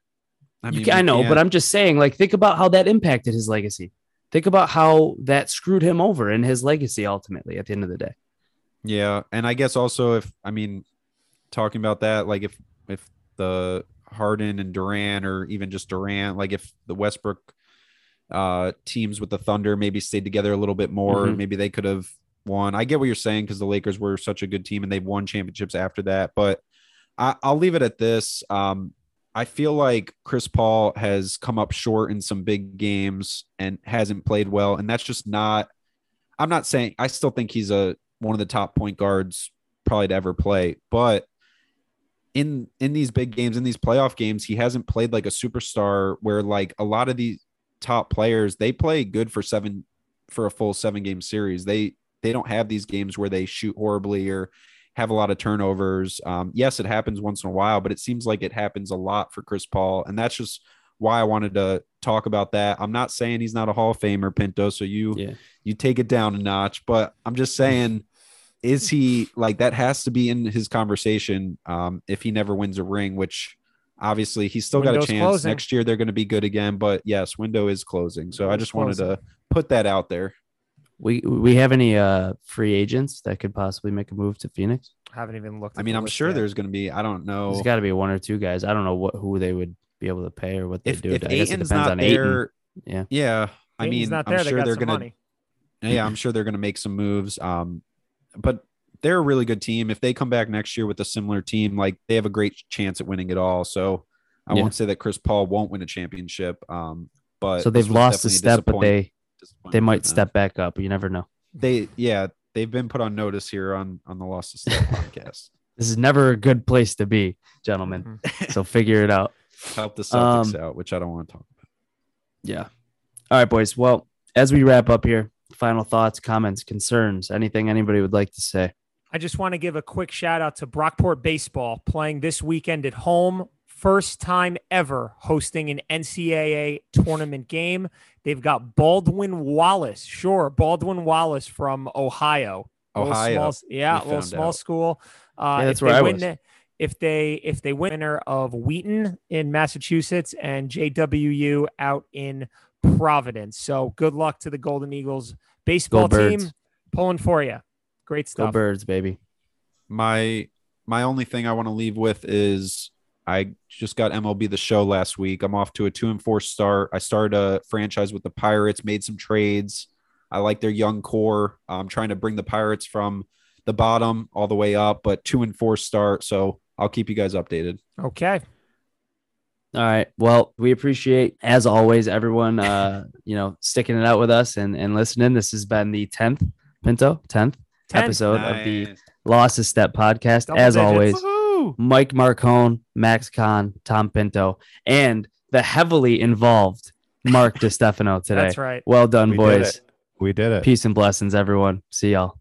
I I, mean, you, ca- I we know, but I'm just saying, like, think about how that impacted his legacy. Think about how that screwed him over in his legacy ultimately at the end of the day. Yeah, and I guess also if I mean talking about that, like if if the Harden and Durant or even just Durant, like if the Westbrook uh teams with the Thunder maybe stayed together a little bit more, Mhm. maybe they could have won. I get what you're saying because the Lakers were such a good team and they've won championships after that, but I, I'll leave it at this. Um, I feel like Chris Paul has come up short in some big games and hasn't played well, and that's just not. I'm not saying I still think he's a one of the top point guards probably to ever play, but in in these big games, in these playoff games, he hasn't played like a superstar where like a lot of these top players, they play good for seven for a full seven game series. They they don't have these games where they shoot horribly or have a lot of turnovers. Um, yes, it happens once in a while, but it seems like it happens a lot for Chris Paul, and that's just why I wanted to talk about that. I'm not saying he's not a Hall of Famer, Pinto. So you Yeah. you take it down a notch, but I'm just saying, is he like that has to be in his conversation um, if he never wins a ring, which obviously he's still got a chance. closing. Next year they're going to be good again, but yes, window is closing. So I Window's just wanted to put that out there. We we have any uh free agents that could possibly make a move to Phoenix? haven't even looked. I mean, I'm sure yet. there's going to be. I don't know. There's got to be one or two guys. I don't know what who they would be able to pay or what they if do. if I guess it depends not on Ayton. there, Yeah. yeah. I Ayton's mean, not there. I'm they sure got they're going to yeah, I'm sure they're going to make some moves. Um, but they're a really good team. If they come back next year with a similar team, like they have a great chance at winning it all. So I Yeah. won't say that Chris Paul won't win a championship. Um, but So they've lost a definitely step, but they they might for them. step back up. You never know. They yeah, they've been put on notice here on on the Lost to Step podcast. This is never a good place to be, gentlemen. Mhm. So figure it out. Help the Celtics Um, out, which I don't want to talk about. Yeah. All right, boys. Well, as we wrap up here, final thoughts, comments, concerns, anything anybody would like to say. I just want to give a quick shout out to Brockport Baseball playing this weekend at home. First time ever hosting an NCAA tournament game. They've got Baldwin Wallace. Sure, Baldwin Wallace from Ohio. A little Ohio, small- yeah, a little small out. school. Uh, Yeah, that's if where they I win was. the- if they if they win winner of Wheaton in Massachusetts and JWU out in Providence. So good luck to the Golden Eagles baseball team Birds. pulling for you. Great Go stuff. birds, baby. my my only thing I want to leave with is I just got MLB the show last week. I'm off to a two and four start. I started a franchise with the Pirates, made some trades. I like their young core. I'm trying to bring the Pirates from the bottom all the way up, but two and four start. So I'll keep you guys updated. Okay. All right. Well, we appreciate, as always, everyone, uh, you know, sticking it out with us and, and listening. This has been the 10th, Pinto, 10th Ten. episode of the Lost a Step podcast. Double as digits. always, Woohoo! Mike Marcone, Max Kahn, Tom Pinto, and the heavily involved Mark DeStefano today. That's right. Well done, We boys. it. We did it. Peace and blessings, everyone. See y'all.